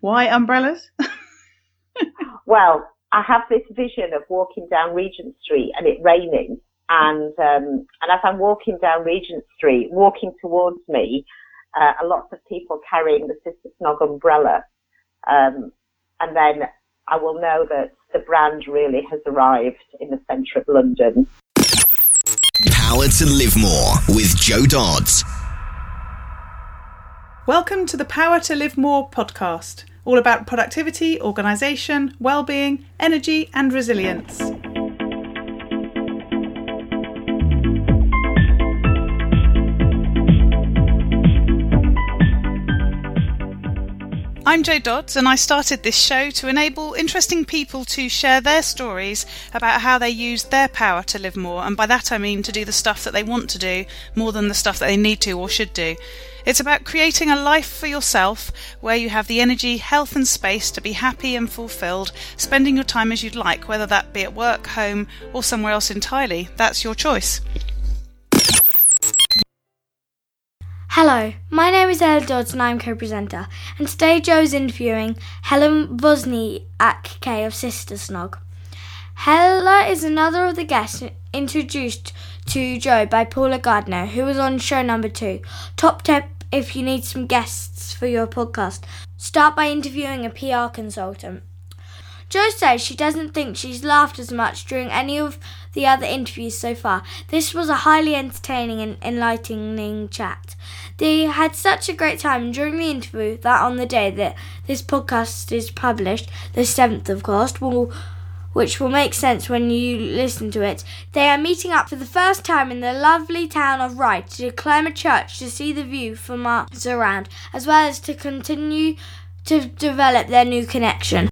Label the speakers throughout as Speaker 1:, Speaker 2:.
Speaker 1: Why umbrellas?
Speaker 2: well, I have this vision of walking down Regent Street and it raining, and um, and as I'm walking down Regent Street, walking towards me, uh, are lots of people carrying the Sister Snog umbrella, um, and then I will know that the brand really has arrived in the centre of London.
Speaker 3: Power to Live More with Jo Dodds.
Speaker 1: Welcome to the Power to Live More podcast, all about productivity, organisation, well-being, energy, and resilience. I'm Jo Dodds, and I started this show to enable interesting people to share their stories about how they use their power to live more, and by that I mean to do the stuff that they want to do more than the stuff that they need to or should do. It's about creating a life for yourself where you have the energy, health, and space to be happy and fulfilled, spending your time as you'd like, whether that be at work, home, or somewhere else entirely. That's your choice.
Speaker 4: Hello, my name is Ella Dodds and I'm co-presenter, and today Jo's interviewing Hella Wozniak K of Sister Snog. Hella is another of the guests introduced to Jo by Paula Gardner, who was on show number two. Top tip if you need some guests for your podcast, start by interviewing a PR consultant. Jo says she doesn't think she's laughed as much during any of the other interviews so far. This was a highly entertaining and enlightening chat. They had such a great time during the interview that on the day that this podcast is published, the 7th of course, will which will make sense when you listen to it. They are meeting up for the first time in the lovely town of Ryde to climb a church to see the view from miles around, as well as to continue to develop their new connection.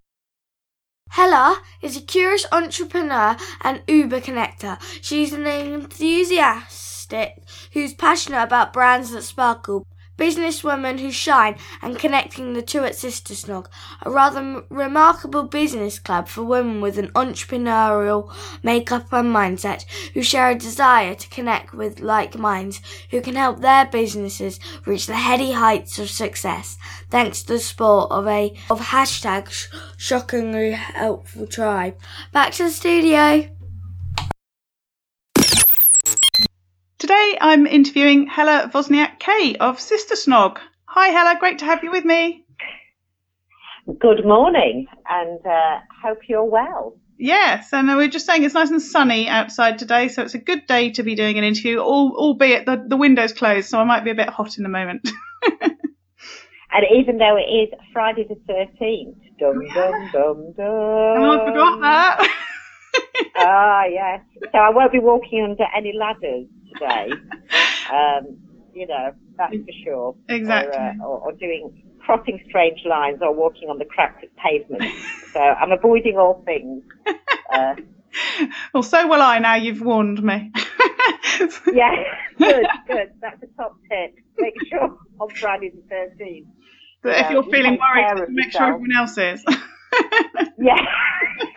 Speaker 4: Hella is a curious entrepreneur and Uber connector. She's an enthusiastic who's passionate about brands that sparkle, businesswomen who shine, and connecting the two at Sister Snog, a rather m- remarkable business club for women with an entrepreneurial makeup and mindset who share a desire to connect with like minds who can help their businesses reach the heady heights of success thanks to the support of a of hashtag sh- shockingly helpful tribe. Back to the studio.
Speaker 1: Today I'm interviewing Hella Wozniak K of Sister Snog. Hi Hella, great to have you with me.
Speaker 2: Good morning, and uh, hope you're well.
Speaker 1: Yes, and we are just saying it's nice and sunny outside today, so it's a good day to be doing an interview, albeit the, the window's closed, so I might be a bit hot in the moment.
Speaker 2: and even though it is Friday the 13th, dum dum dum dum.
Speaker 1: Oh, I forgot that.
Speaker 2: Ah, yes. So I won't be walking under any ladders today. Um, you know, that's for sure.
Speaker 1: Exactly.
Speaker 2: Or, uh, or, or doing crossing strange lines or walking on the cracked pavement. so I'm avoiding all things. Uh,
Speaker 1: well, so will I now you've warned me.
Speaker 2: yeah, good, good. That's a top tip. Make sure on Friday the 13th.
Speaker 1: But if you're feeling worried, make sure everyone else is.
Speaker 2: yeah,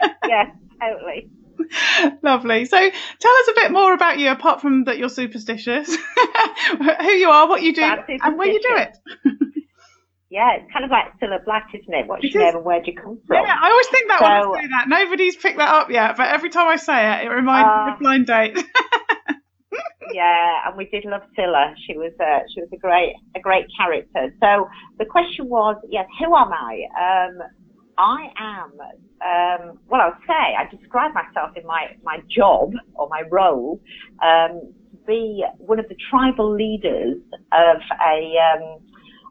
Speaker 2: yeah, totally.
Speaker 1: Lovely. So tell us a bit more about you, apart from that you're superstitious, who you are, what you do, and where you do it.
Speaker 2: yeah, it's kind of like Cilla Black, isn't it? What's your name and where'd you come from?
Speaker 1: Yeah, I always think that so, when I say that. Nobody's picked that up yet, but every time I say it, it reminds uh, me of blind date.
Speaker 2: yeah, and we did love Cilla. She was uh, she was a great a great character. So the question was, yes, who am I? Um, I am, um, well, I would say I describe myself in my, my job or my role um, to be one of the tribal leaders of a, um,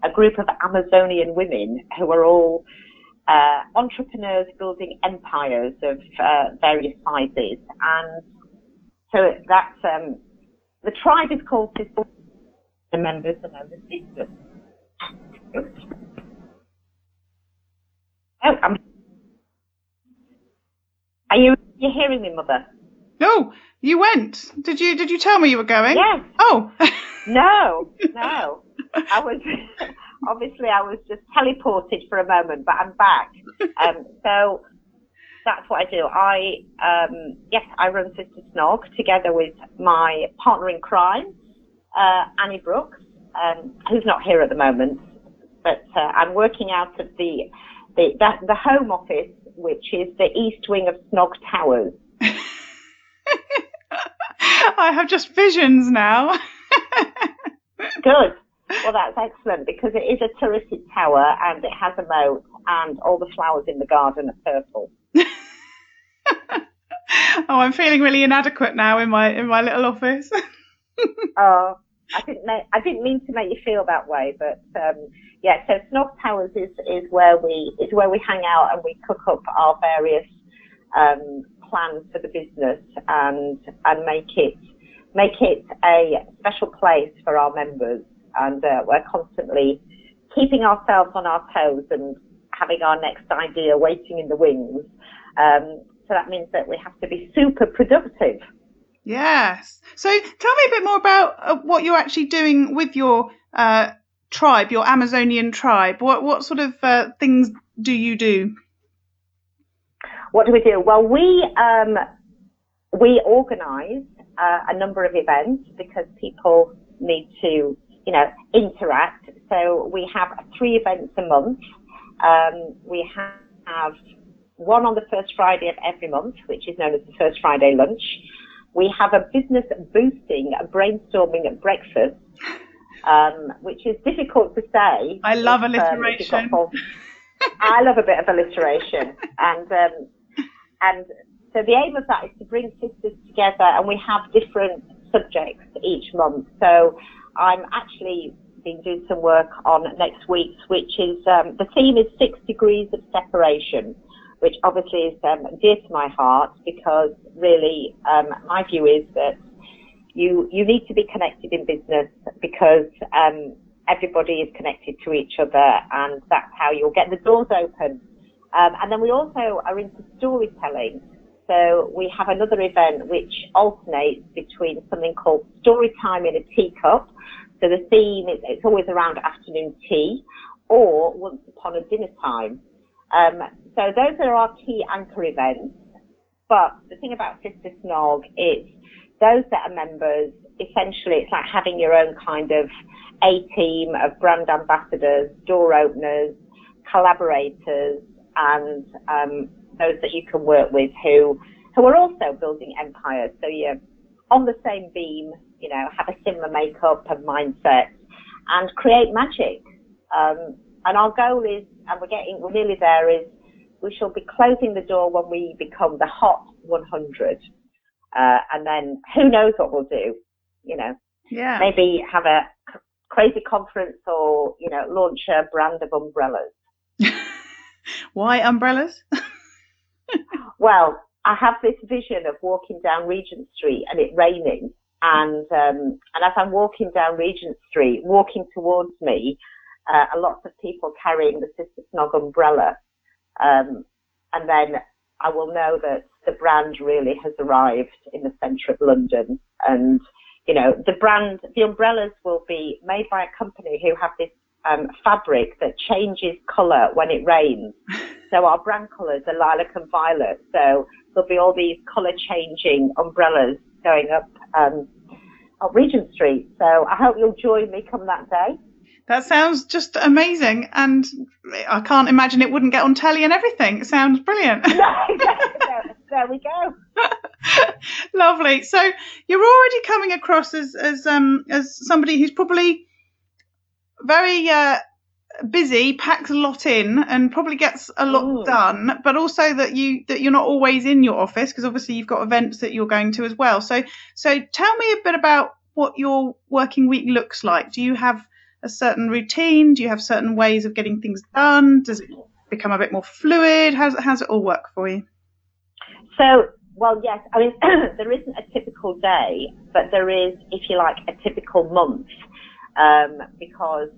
Speaker 2: a group of Amazonian women who are all uh, entrepreneurs building empires of uh, various sizes. And so that's, um, the tribe is called Sisters. The members are known as sisters. Oh, I'm. Are you you hearing me, mother?
Speaker 1: No, you went. Did you did you tell me you were going?
Speaker 2: Yes.
Speaker 1: Oh.
Speaker 2: no, no. I was obviously I was just teleported for a moment, but I'm back. Um, so that's what I do. I um, yes, I run Sister Snog together with my partner in crime, uh, Annie Brooks, um, who's not here at the moment but uh, I'm working out of the the, the the home office, which is the east wing of Snog Towers.
Speaker 1: I have just visions now.
Speaker 2: Good. Well, that's excellent because it is a terrific tower and it has a moat and all the flowers in the garden are purple.
Speaker 1: oh, I'm feeling really inadequate now in my in my little office.
Speaker 2: oh, I didn't make, I didn't mean to make you feel that way, but um, yeah. So Snog Towers is is where we is where we hang out and we cook up our various um, plans for the business and and make it make it a special place for our members. And uh, we're constantly keeping ourselves on our toes and having our next idea waiting in the wings. Um, so that means that we have to be super productive.
Speaker 1: Yes. So tell me a bit more about uh, what you're actually doing with your uh, tribe, your Amazonian tribe. What what sort of uh, things do you do?
Speaker 2: What do we do? Well, we um, we organise uh, a number of events because people need to, you know, interact. So we have three events a month. Um, we have one on the first Friday of every month, which is known as the First Friday Lunch. We have a business boosting, a brainstorming breakfast, um, which is difficult to say.
Speaker 1: I love if, alliteration. Um,
Speaker 2: I love a bit of alliteration, and um, and so the aim of that is to bring sisters together, and we have different subjects each month. So I'm actually been doing some work on next week's, which is um, the theme is six degrees of separation which obviously is um, dear to my heart because really um, my view is that you you need to be connected in business because um, everybody is connected to each other and that's how you'll get the doors open. Um, and then we also are into storytelling. So we have another event which alternates between something called story time in a teacup. So the theme is it's always around afternoon tea or once upon a dinner time. Um, so those are our key anchor events. But the thing about Sister Snog is those that are members, essentially it's like having your own kind of A team of brand ambassadors, door openers, collaborators, and um, those that you can work with who who are also building empires. So you're on the same beam, you know, have a similar makeup and mindset, and create magic. Um, and our goal is, and we're getting, we're nearly there, is we shall be closing the door when we become the hot 100. Uh, and then who knows what we'll do, you know.
Speaker 1: Yeah.
Speaker 2: Maybe have a c- crazy conference or, you know, launch a brand of umbrellas.
Speaker 1: Why umbrellas?
Speaker 2: well, I have this vision of walking down Regent Street and it raining. And, um, and as I'm walking down Regent Street, walking towards me, uh, lots of people carrying the Sister Snog umbrella. Um, and then I will know that the brand really has arrived in the centre of London. And, you know, the brand, the umbrellas will be made by a company who have this um, fabric that changes colour when it rains. So our brand colours are lilac and violet. So there'll be all these colour changing umbrellas going up um, up Regent Street. So I hope you'll join me come that day.
Speaker 1: That sounds just amazing, and I can't imagine it wouldn't get on telly and everything. It sounds brilliant.
Speaker 2: there, we go.
Speaker 1: Lovely. So you're already coming across as as um as somebody who's probably very uh, busy, packs a lot in, and probably gets a lot Ooh. done. But also that you that you're not always in your office because obviously you've got events that you're going to as well. So so tell me a bit about what your working week looks like. Do you have a certain routine? Do you have certain ways of getting things done? Does it become a bit more fluid? How's, how's it all work for you?
Speaker 2: So, well, yes. I mean, there isn't a typical day, but there is, if you like, a typical month, um, because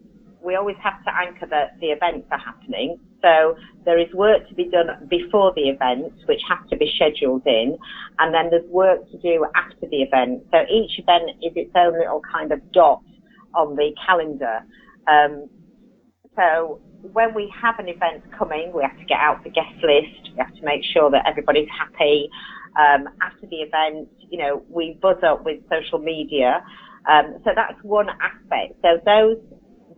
Speaker 2: we always have to anchor that the events are happening. So there is work to be done before the event, which has to be scheduled in, and then there's work to do after the event. So each event is its own little kind of dot on the calendar. Um, so when we have an event coming, we have to get out the guest list. We have to make sure that everybody's happy. Um, after the event, you know, we buzz up with social media. Um, so that's one aspect. So those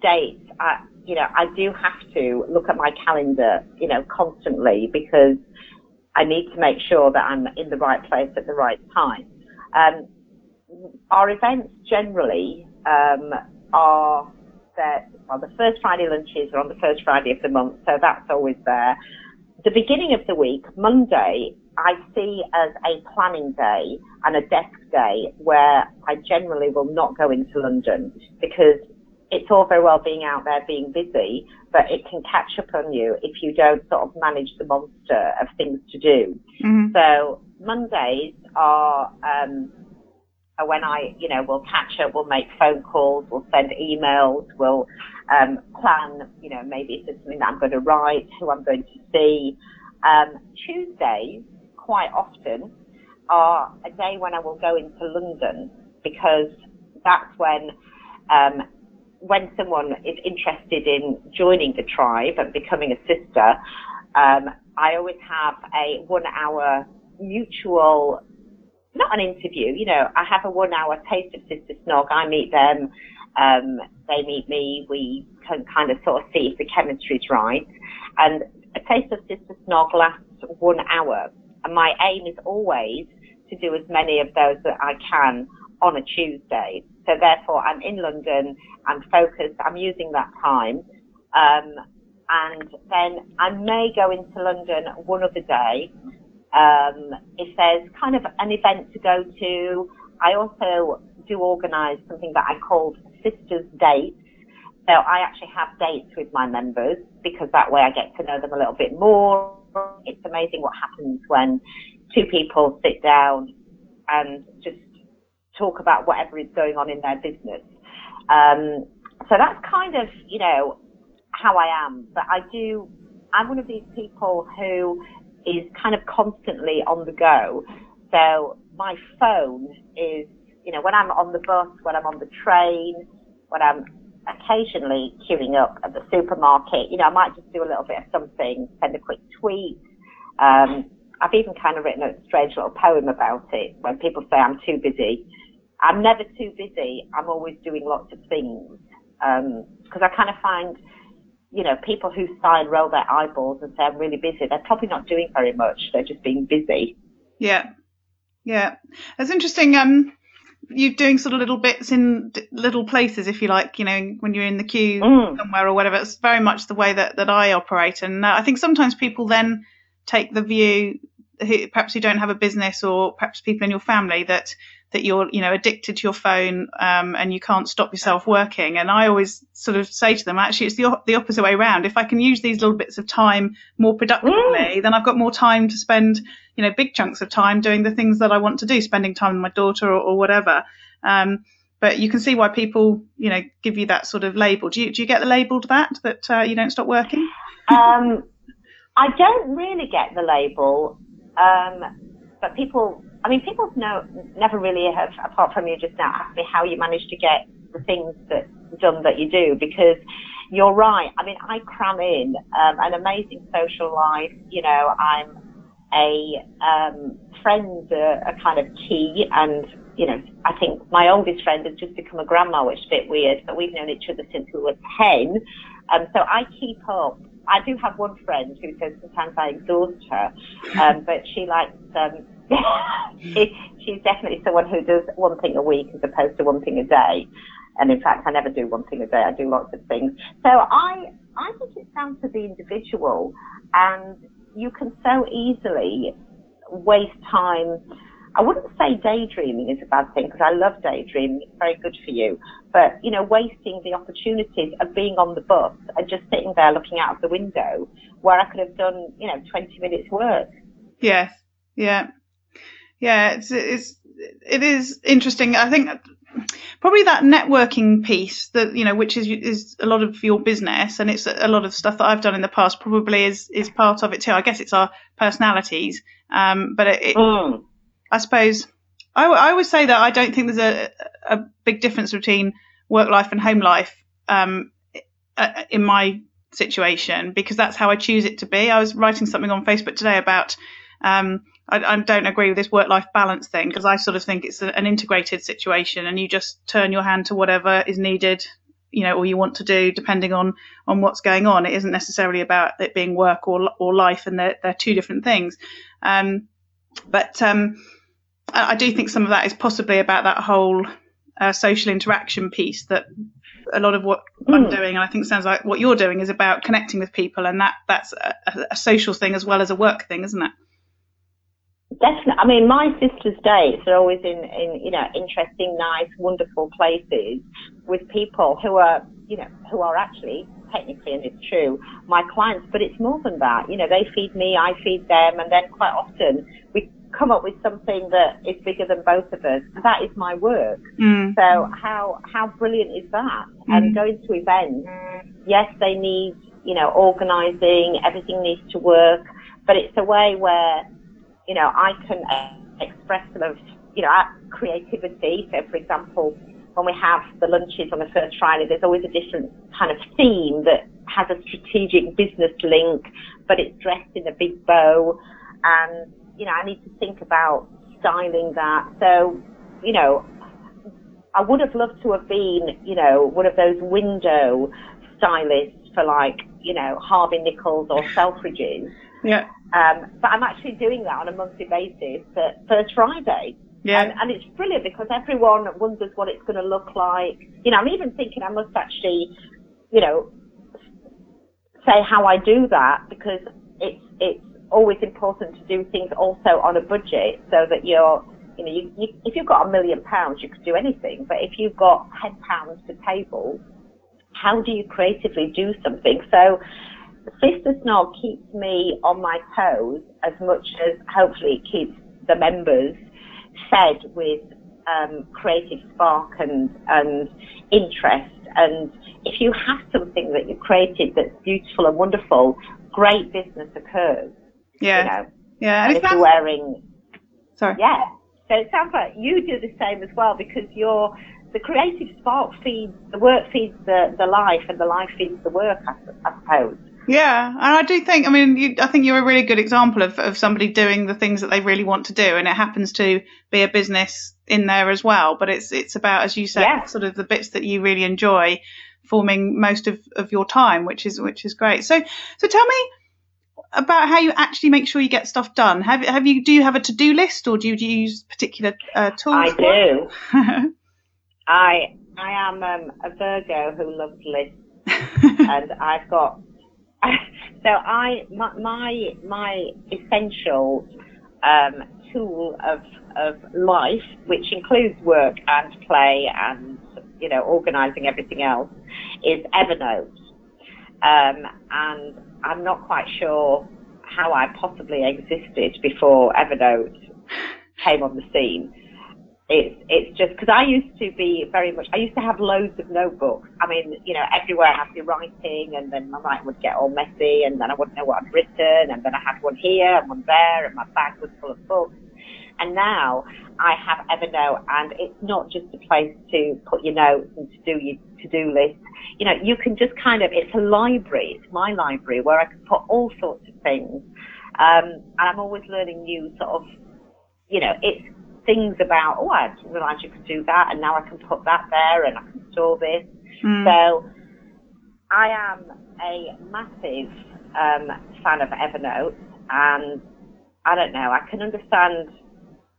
Speaker 2: dates are you know, I do have to look at my calendar, you know, constantly because I need to make sure that I'm in the right place at the right time. Um, our events generally um, are that well, the first Friday lunches are on the first Friday of the month, so that's always there. The beginning of the week, Monday, I see as a planning day and a desk day where I generally will not go into London because it's all very well being out there being busy, but it can catch up on you if you don't sort of manage the monster of things to do. Mm-hmm. So Mondays are um, when I, you know, we'll catch up, we'll make phone calls, we'll send emails, we'll um, plan, you know, maybe if there's something that I'm going to write, who I'm going to see. Um, Tuesdays, quite often, are a day when I will go into London because that's when, um, when someone is interested in joining the tribe and becoming a sister, um, I always have a one hour mutual not an interview, you know, I have a one hour taste of Sister Snog. I meet them, um, they meet me. We can kind of sort of see if the chemistry's right. And a taste of Sister Snog lasts one hour. And my aim is always to do as many of those that I can on a Tuesday. So therefore I'm in London, I'm focused, I'm using that time. Um, and then I may go into London one other day um, if there's kind of an event to go to, I also do organise something that I call Sisters Dates. So I actually have dates with my members because that way I get to know them a little bit more. It's amazing what happens when two people sit down and just talk about whatever is going on in their business. Um, so that's kind of, you know, how I am. But I do, I'm one of these people who is kind of constantly on the go. So my phone is, you know, when I'm on the bus, when I'm on the train, when I'm occasionally queuing up at the supermarket, you know, I might just do a little bit of something, send a quick tweet. Um, I've even kind of written a strange little poem about it when people say I'm too busy. I'm never too busy. I'm always doing lots of things. because um, I kind of find you know, people who sigh and roll their eyeballs and say, I'm really busy, they're probably not doing very much. They're just being busy.
Speaker 1: Yeah. Yeah. That's interesting. Um, you doing sort of little bits in little places, if you like, you know, when you're in the queue mm. somewhere or whatever. It's very much the way that, that I operate. And uh, I think sometimes people then take the view, who, perhaps who don't have a business or perhaps people in your family that that you're, you know, addicted to your phone um, and you can't stop yourself working. And I always sort of say to them, actually, it's the, the opposite way around. If I can use these little bits of time more productively, mm. then I've got more time to spend, you know, big chunks of time doing the things that I want to do, spending time with my daughter or, or whatever. Um, but you can see why people, you know, give you that sort of label. Do you, do you get the labelled that, that uh, you don't stop working?
Speaker 2: Um, I don't really get the label, um, but people I mean, people know never really have, apart from you just now, asked me how you manage to get the things that done that you do because you're right. I mean, I cram in um, an amazing social life. You know, I'm a um, friends are, are kind of key, and you know, I think my oldest friend has just become a grandma, which is a bit weird, but we've known each other since we were ten. Um, so I keep up. I do have one friend who says sometimes I exhaust her, um, but she likes um, she, she's definitely someone who does one thing a week as opposed to one thing a day. And in fact, I never do one thing a day. I do lots of things. So I, I think it's down to the individual and you can so easily waste time. I wouldn't say daydreaming is a bad thing because I love daydreaming. It's very good for you. But, you know, wasting the opportunities of being on the bus and just sitting there looking out of the window where I could have done, you know, 20 minutes work.
Speaker 1: Yes. Yeah yeah, it's it's it is interesting. I think probably that networking piece that you know, which is is a lot of your business, and it's a lot of stuff that I've done in the past. Probably is is part of it too. I guess it's our personalities, um, but it, it mm. I suppose I, I always say that I don't think there's a a big difference between work life and home life um, in my situation because that's how I choose it to be. I was writing something on Facebook today about um, I, I don't agree with this work-life balance thing because I sort of think it's a, an integrated situation, and you just turn your hand to whatever is needed you know, or you want to do, depending on on what's going on. It isn't necessarily about it being work or or life, and they're they're two different things. Um, but um, I, I do think some of that is possibly about that whole uh, social interaction piece that a lot of what mm. I'm doing, and I think sounds like what you're doing, is about connecting with people, and that that's a, a social thing as well as a work thing, isn't it?
Speaker 2: Definitely. I mean, my sister's dates are always in, in, you know, interesting, nice, wonderful places with people who are, you know, who are actually technically, and it's true, my clients, but it's more than that. You know, they feed me, I feed them, and then quite often we come up with something that is bigger than both of us. That is my work. Mm. So how how brilliant is that? Mm. And going to events, yes, they need, you know, organising, everything needs to work, but it's a way where you know, I can express some of, you know, creativity. So, for example, when we have the lunches on the first Friday, there's always a different kind of theme that has a strategic business link, but it's dressed in a big bow. And, you know, I need to think about styling that. So, you know, I would have loved to have been, you know, one of those window stylists for like, you know, Harvey Nichols or Selfridges.
Speaker 1: Yeah.
Speaker 2: Um, but I'm actually doing that on a monthly basis First Friday.
Speaker 1: Yeah.
Speaker 2: And, and it's brilliant because everyone wonders what it's going to look like. You know, I'm even thinking I must actually, you know, say how I do that because it's, it's always important to do things also on a budget so that you're, you know, you, you, if you've got a million pounds, you could do anything. But if you've got 10 pounds to table, how do you creatively do something? So, Sister Snog keeps me on my toes as much as hopefully it keeps the members fed with um, creative spark and, and interest. And if you have something that you've created that's beautiful and wonderful, great business occurs.
Speaker 1: Yeah.
Speaker 2: You know?
Speaker 1: Yeah.
Speaker 2: And, and if you're wearing.
Speaker 1: Sorry.
Speaker 2: Yeah. So it sounds like you do the same as well because you're the creative spark feeds the work feeds the, the life and the life feeds the work, I, I suppose.
Speaker 1: Yeah, and I do think, I mean, you, I think you're a really good example of, of somebody doing the things that they really want to do, and it happens to be a business in there as well. But it's it's about, as you said, yeah. sort of the bits that you really enjoy forming most of, of your time, which is which is great. So so tell me about how you actually make sure you get stuff done. Have have you do you have a to do list, or do you, do you use particular uh, tools?
Speaker 2: I do. I I am um, a Virgo who loves lists, and I've got so I my my, my essential um, tool of of life, which includes work and play and you know organising everything else, is Evernote. Um, and I'm not quite sure how I possibly existed before Evernote came on the scene it's it's just because I used to be very much. I used to have loads of notebooks. I mean, you know, everywhere I'd be writing, and then my writing would get all messy, and then I wouldn't know what I'd written, and then I had one here and one there, and my bag was full of books. And now I have Evernote, and it's not just a place to put your notes and to do your to-do list. You know, you can just kind of. It's a library. It's my library where I can put all sorts of things. Um, and I'm always learning new sort of. You know, it's things about, oh, I didn't realise you could do that, and now I can put that there, and I can store this. Mm. So I am a massive um, fan of Evernote, and I don't know, I can understand.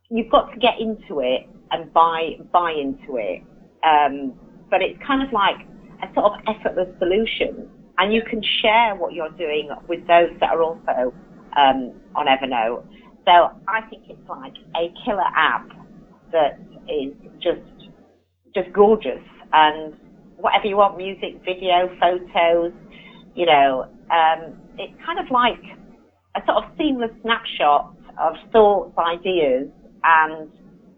Speaker 2: You've got to get into it and buy buy into it, um, but it's kind of like a sort of effortless solution, and you can share what you're doing with those that are also um, on Evernote. So I think it's like a killer app that is just just gorgeous and whatever you want, music, video, photos, you know, um, it's kind of like a sort of seamless snapshot of thoughts, ideas, and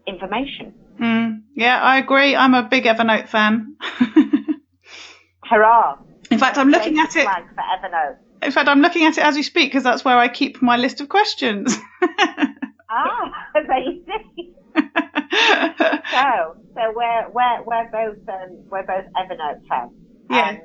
Speaker 2: information.
Speaker 1: Mm, yeah, I agree. I'm a big Evernote fan.
Speaker 2: Hurrah!
Speaker 1: In fact, I'm looking at it.
Speaker 2: For Evernote.
Speaker 1: In fact, I'm looking at it as we speak because that's where I keep my list of questions.
Speaker 2: ah, there you see. so, so we're we're we're both um, we're both Evernote fans.
Speaker 1: Yeah. Um,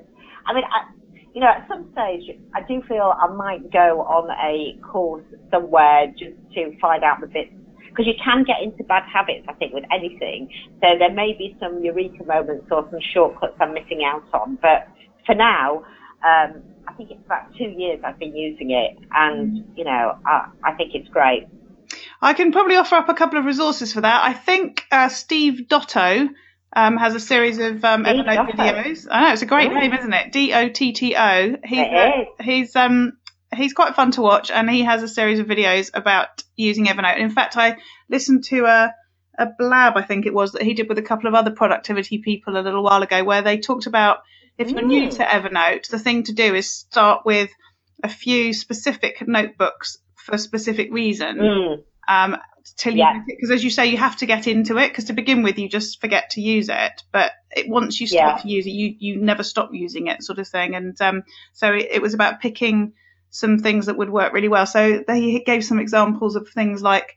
Speaker 2: I mean, I, you know, at some stage, I do feel I might go on a course somewhere just to find out the bits because you can get into bad habits, I think, with anything. So there may be some eureka moments or some shortcuts I'm missing out on. But for now, um, I think it's about two years I've been using it, and you know, I, I think it's great.
Speaker 1: I can probably offer up a couple of resources for that. I think uh, Steve Dotto um, has a series of um, Evernote videos. I know it's a great name, isn't it? D O T T O. He's uh, he's um he's quite fun to watch, and he has a series of videos about using Evernote. In fact, I listened to a a blab, I think it was, that he did with a couple of other productivity people a little while ago, where they talked about if you're new to Evernote, the thing to do is start with a few specific notebooks for a specific reason.
Speaker 2: Mm.
Speaker 1: Um, till you, because as you say, you have to get into it. Because to begin with, you just forget to use it. But it, once you start yeah. to use it, you you never stop using it, sort of thing. And um, so it, it was about picking some things that would work really well. So they gave some examples of things like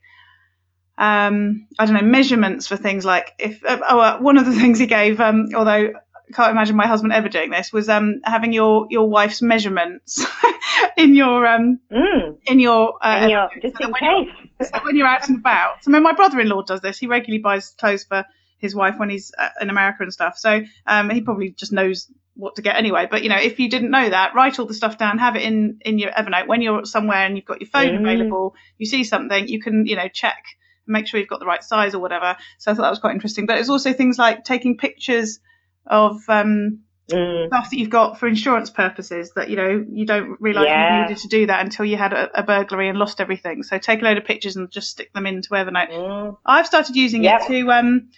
Speaker 1: um, I don't know, measurements for things like if, uh, oh, uh, one of the things he gave, um, although can't imagine my husband ever doing this, was um, having your, your wife's measurements in your, um,
Speaker 2: mm.
Speaker 1: in your,
Speaker 2: uh, in your just so in case.
Speaker 1: You're, so when you're out and about. So I mean, my brother-in-law does this. He regularly buys clothes for his wife when he's uh, in America and stuff. So, um, he probably just knows what to get anyway. But you know, if you didn't know that, write all the stuff down, have it in in your Evernote. When you're somewhere and you've got your phone mm. available, you see something, you can you know check, make sure you've got the right size or whatever. So I thought that was quite interesting. But it's also things like taking pictures of um,
Speaker 2: mm.
Speaker 1: stuff that you've got for insurance purposes that you know you don't realise yeah. you needed to do that until you had a, a, burglary and lost everything. So take a load of pictures and just stick them into Evernote.
Speaker 2: Mm.
Speaker 1: I've started using it to um,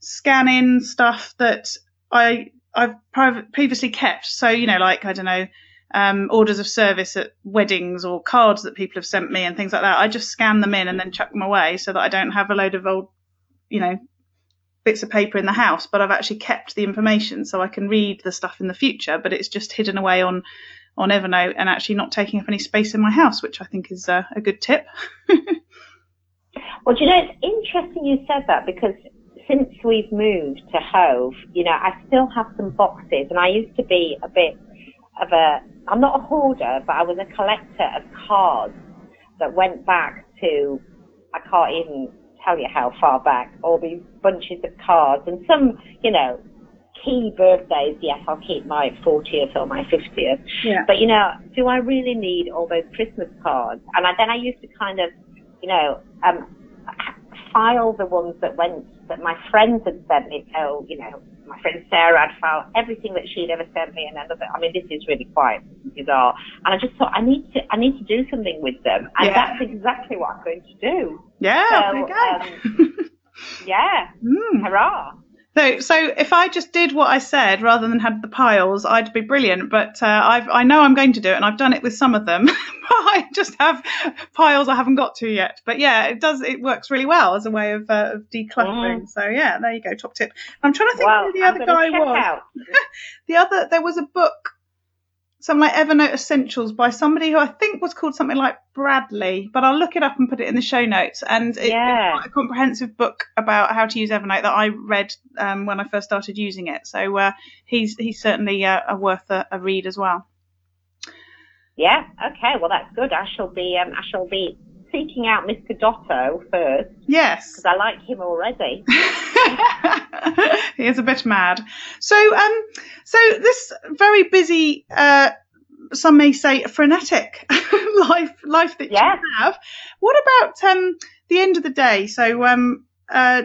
Speaker 1: scan in stuff that I I've previously kept. So, you know, like, I don't know, um, orders of service at weddings or cards that people have sent me and things like that. I just scan them in and then chuck them away so that I don't have a load of old, you know, bits of paper in the house, but I've actually kept the information so I can read the stuff in the future, but it's just hidden away on, on Evernote and actually not taking up any space in my house, which I think is uh, a good tip.
Speaker 2: well, do you know, it's interesting you said that because since we've moved to Hove, you know, I still have some boxes, and I used to be a bit of a, I'm not a hoarder, but I was a collector of cards that went back to, I can't even tell you how far back, all these bunches of cards, and some, you know, key birthdays, yes, I'll keep my 40th or my 50th.
Speaker 1: Yeah.
Speaker 2: But, you know, do I really need all those Christmas cards? And I, then I used to kind of, you know, um, file the ones that went that my friends had sent me. So, you know, my friend Sarah had found everything that she'd ever sent me, and then I mean, this is really quite bizarre. And I just thought I need to, I need to do something with them, and yeah. that's exactly what I'm going to do.
Speaker 1: Yeah,
Speaker 2: so, um, yeah,
Speaker 1: mm.
Speaker 2: hurrah!
Speaker 1: So, so if I just did what I said rather than had the piles, I'd be brilliant. But uh, I've, I know I'm going to do it, and I've done it with some of them. I just have piles I haven't got to yet. But yeah, it does. It works really well as a way of, uh, of decluttering. Mm. So yeah, there you go, top tip. I'm trying to think
Speaker 2: well,
Speaker 1: who the other guy was. the other, there was a book some like Evernote Essentials by somebody who I think was called something like Bradley, but I'll look it up and put it in the show notes. And it,
Speaker 2: yeah.
Speaker 1: it's a comprehensive book about how to use Evernote that I read um, when I first started using it. So uh, he's he's certainly uh, worth a, a, read as well.
Speaker 2: Yeah. Okay. Well, that's good. I shall be um, I shall be seeking out Mr. Dotto first.
Speaker 1: Yes.
Speaker 2: Because I like him already.
Speaker 1: he is a bit mad. So, um, so this very busy, uh, some may say frenetic life, life that
Speaker 2: yeah.
Speaker 1: you have. What about, um, the end of the day? So, um, uh,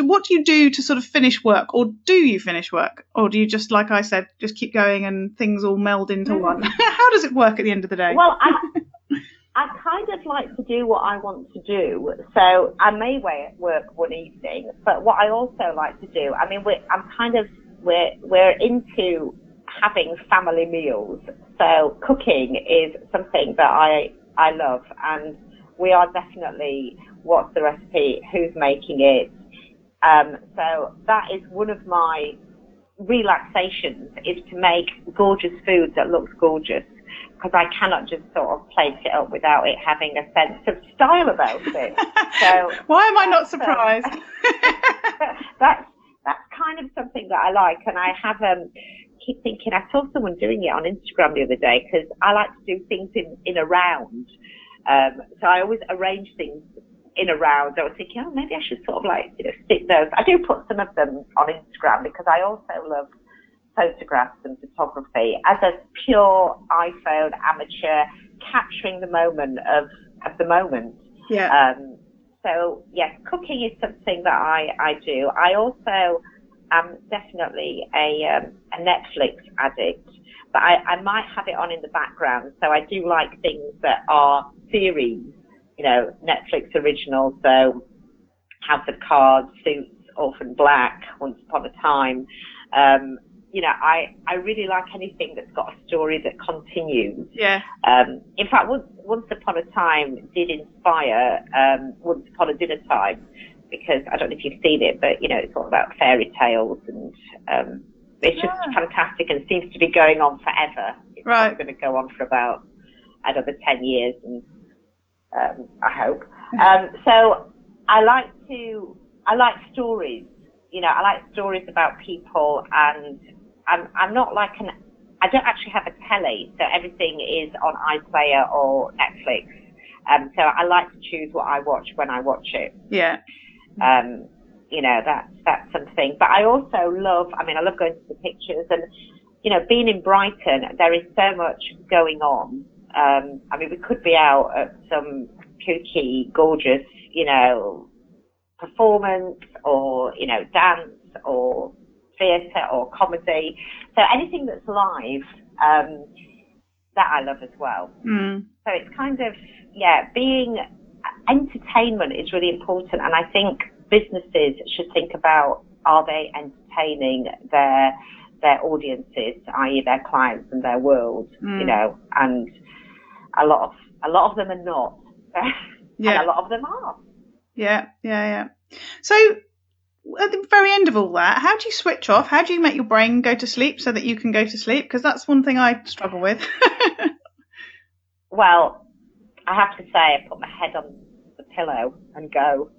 Speaker 1: what do you do to sort of finish work, or do you finish work, or do you just, like I said, just keep going and things all meld into mm. one? How does it work at the end of the day?
Speaker 2: Well, I, I kind of like to do what I want to do. So I may work one evening, but what I also like to do, I mean, we're, I'm kind of, we're, we're into having family meals. So cooking is something that I, I love and we are definitely what's the recipe, who's making it. Um, so that is one of my relaxations is to make gorgeous food that looks gorgeous because I cannot just sort of place it up without it having a sense of style about it. So
Speaker 1: why am I not surprised?
Speaker 2: that's that's kind of something that I like, and I have um keep thinking. I saw someone doing it on Instagram the other day because I like to do things in in a round. Um, so I always arrange things in a round. I was thinking, oh, maybe I should sort of like you know, stick those. I do put some of them on Instagram because I also love photographs and photography as a pure iPhone amateur capturing the moment of of the moment.
Speaker 1: Yeah.
Speaker 2: Um, so yes, cooking is something that I I do. I also am definitely a um, a Netflix addict, but I, I might have it on in the background. So I do like things that are series, you know, Netflix originals. So House of Cards, Suits, Orphan Black, Once Upon a Time. Um, you know, I, I really like anything that's got a story that continues.
Speaker 1: Yeah.
Speaker 2: Um, in fact, once, once upon a time did inspire um, Once Upon a Dinner Time because I don't know if you've seen it, but you know, it's all about fairy tales and um, it's just fantastic and seems to be going on forever. It's
Speaker 1: Right.
Speaker 2: going to go on for about another 10 years and um, I hope. Um, so I like to, I like stories. You know, I like stories about people and I'm, I'm not like an, I don't actually have a telly, so everything is on iPlayer or Netflix. Um, so I like to choose what I watch when I watch it.
Speaker 1: Yeah.
Speaker 2: Um, you know, that's, that's something. But I also love, I mean, I love going to the pictures and, you know, being in Brighton, there is so much going on. Um, I mean, we could be out at some kooky, gorgeous, you know, performance or, you know, dance or theatre or comedy. So anything that's live, um, that I love as well.
Speaker 1: Mm.
Speaker 2: So it's kind of, yeah, being entertainment is really important. And I think businesses should think about are they entertaining their their audiences, i.e. their clients and their world,
Speaker 1: Mm.
Speaker 2: you know, and a lot of a lot of them are not.
Speaker 1: Yeah.
Speaker 2: and a lot of them are.
Speaker 1: Yeah, yeah, yeah. So at the very end of all that, how do you switch off? How do you make your brain go to sleep so that you can go to sleep? Because that's one thing I struggle with.
Speaker 2: Well, I have to say I put my head on the pillow and go.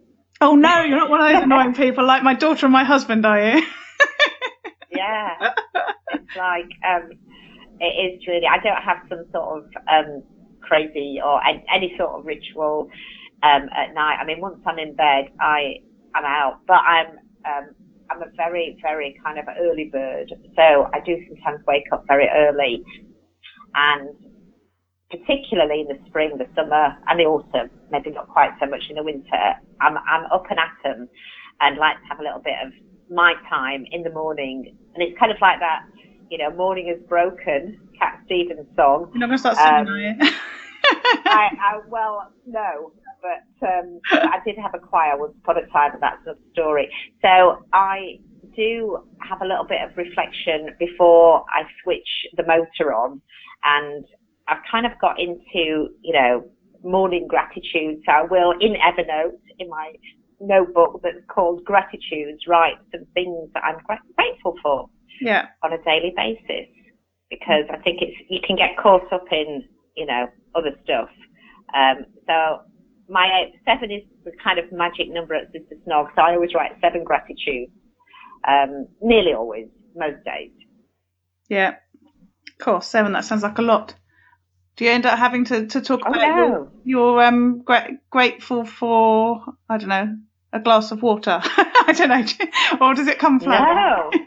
Speaker 1: oh no, you're not one of those annoying people like my daughter and my husband, are you?
Speaker 2: Yeah. it's like um it is really I don't have some sort of um crazy or any, any sort of ritual um at night. I mean once I'm in bed I I'm out. But I'm um I'm a very, very kind of early bird. So I do sometimes wake up very early and particularly in the spring, the summer and the autumn, maybe not quite so much in the winter, I'm I'm up and at 'em and like to have a little bit of my time in the morning. And it's kind of like that, you know, morning is broken, Cat Stevens song.
Speaker 1: You're not going to start singing,
Speaker 2: Um,
Speaker 1: are you?
Speaker 2: I, I well, no, but um, I did have a choir once upon a time, and that's another story. So I do have a little bit of reflection before I switch the motor on, and I've kind of got into, you know, morning gratitude. So I will in Evernote in my notebook that's called gratitudes write some things that I'm grateful for
Speaker 1: yeah.
Speaker 2: on a daily basis because I think it's you can get caught up in you know other stuff. Um, so my seven is the kind of magic number at Sister Snog, so I always write seven gratitudes. Um, nearly always, most days.
Speaker 1: Yeah. Of course, seven, that sounds like a lot. Do you end up having to, to talk
Speaker 2: Oh,
Speaker 1: about your,
Speaker 2: no.
Speaker 1: your um gra- grateful for I don't know a glass of water? I don't know, or does it come flat?
Speaker 2: No.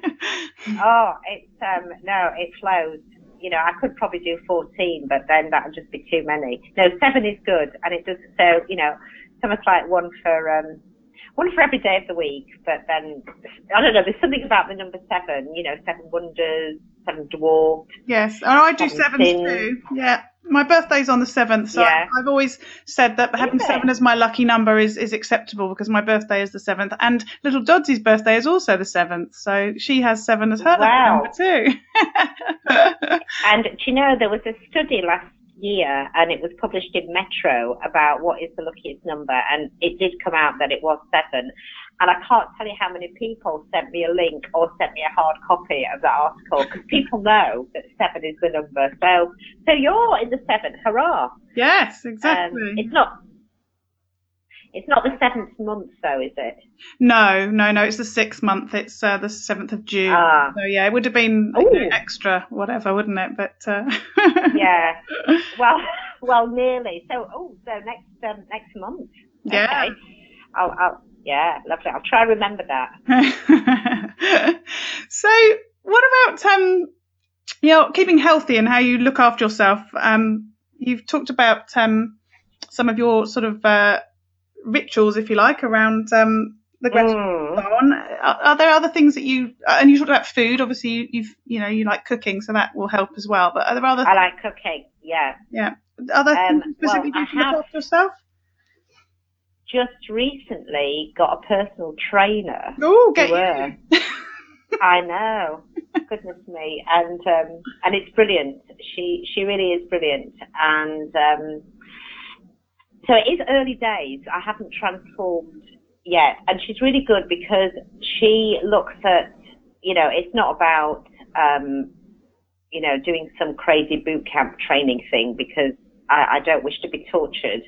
Speaker 2: Oh, it's um no, it flows. You know, I could probably do fourteen, but then that would just be too many. No, seven is good, and it does so. You know, it's almost like one for um one for every day of the week. But then I don't know. There's something about the number seven. You know, seven wonders, seven dwarfs.
Speaker 1: Yes, and I do
Speaker 2: seven
Speaker 1: too. Yeah, my birthday's on the seventh, so
Speaker 2: Yeah.
Speaker 1: I've always said that having seven as my lucky number is is acceptable because my birthday is the seventh, and little Dodsy's birthday is also the seventh, so she has seven as her
Speaker 2: Wow.
Speaker 1: lucky number too.
Speaker 2: And do you know there was a study last year, and it was published in Metro about what is the luckiest number, and it did come out that it was seven. And I can't tell you how many people sent me a link or sent me a hard copy of that article because people know that seven is the number. So, so you're in the seven, hurrah!
Speaker 1: yes,
Speaker 2: Um,
Speaker 1: exactly.
Speaker 2: it's not. It's not the seventh month, though, is it?
Speaker 1: no, no, no, it's the sixth month. It's uh, the seventh of June.
Speaker 2: Ah.
Speaker 1: So yeah, it would have been you know, extra, whatever, wouldn't it? But uh,
Speaker 2: Yeah. Well, well, nearly. So, oh, so next um, next month.
Speaker 1: Yeah.
Speaker 2: Okay. I'll, I'll, yeah, lovely. I'll try and remember that.
Speaker 1: so, what about um, you know, keeping healthy and how you look after yourself? Um, you've talked about um, some of your sort of uh, rituals, if you like, around um, the gratitude
Speaker 2: Mm.
Speaker 1: and so on. Are, are there other things that you uh, and you talked about food? Obviously, you, you've you know you like cooking, so that will help as well. But are there other
Speaker 2: I like cooking. Yeah.
Speaker 1: yeah other
Speaker 2: Um,
Speaker 1: things specifically
Speaker 2: well,
Speaker 1: you to look after yourself?
Speaker 2: Just recently got a personal trainer.
Speaker 1: Oh, get
Speaker 2: wear. I know. Goodness me. And um and it's brilliant. She she really is brilliant. And um so it is early days. I haven't transformed yet. And she's really good because she looks at you know, it's not about um you know, doing some crazy boot camp training thing because I, I don't wish to be tortured.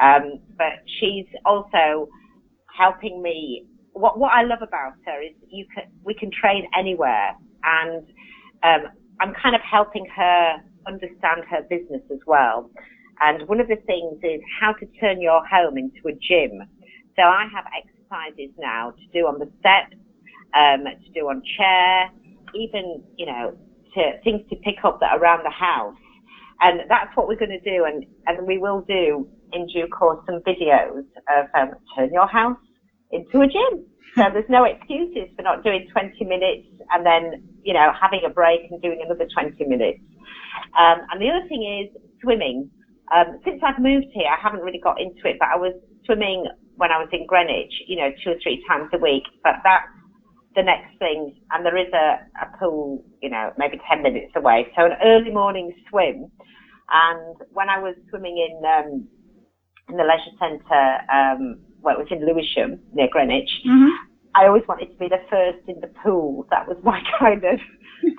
Speaker 2: Um, but she's also helping me. What what I love about her is you can we can train anywhere, and um, I'm kind of helping her understand her business as well. And one of the things is how to turn your home into a gym. So I have exercises now to do on the steps, um, to do on chair, even you know, to things to pick up that are around the house. And that's what we're going to do, and, and we will do in due course some videos of um, turn your house into a gym. So there's no excuses for not doing 20 minutes and then, you know, having a break and doing another 20 minutes. Um, and the other thing is swimming. Um, since I've moved here, I haven't really got into it, but I was swimming when I was in Greenwich, you know, two or three times a week. But that's the next thing, and there is a, a pool, you know, maybe 10 minutes away. So an early morning swim. And when I was swimming in, um, in the leisure centre, um, well, it was in Lewisham near Greenwich,
Speaker 1: hmm
Speaker 2: I always wanted to be the first in the pool. That was my kind of,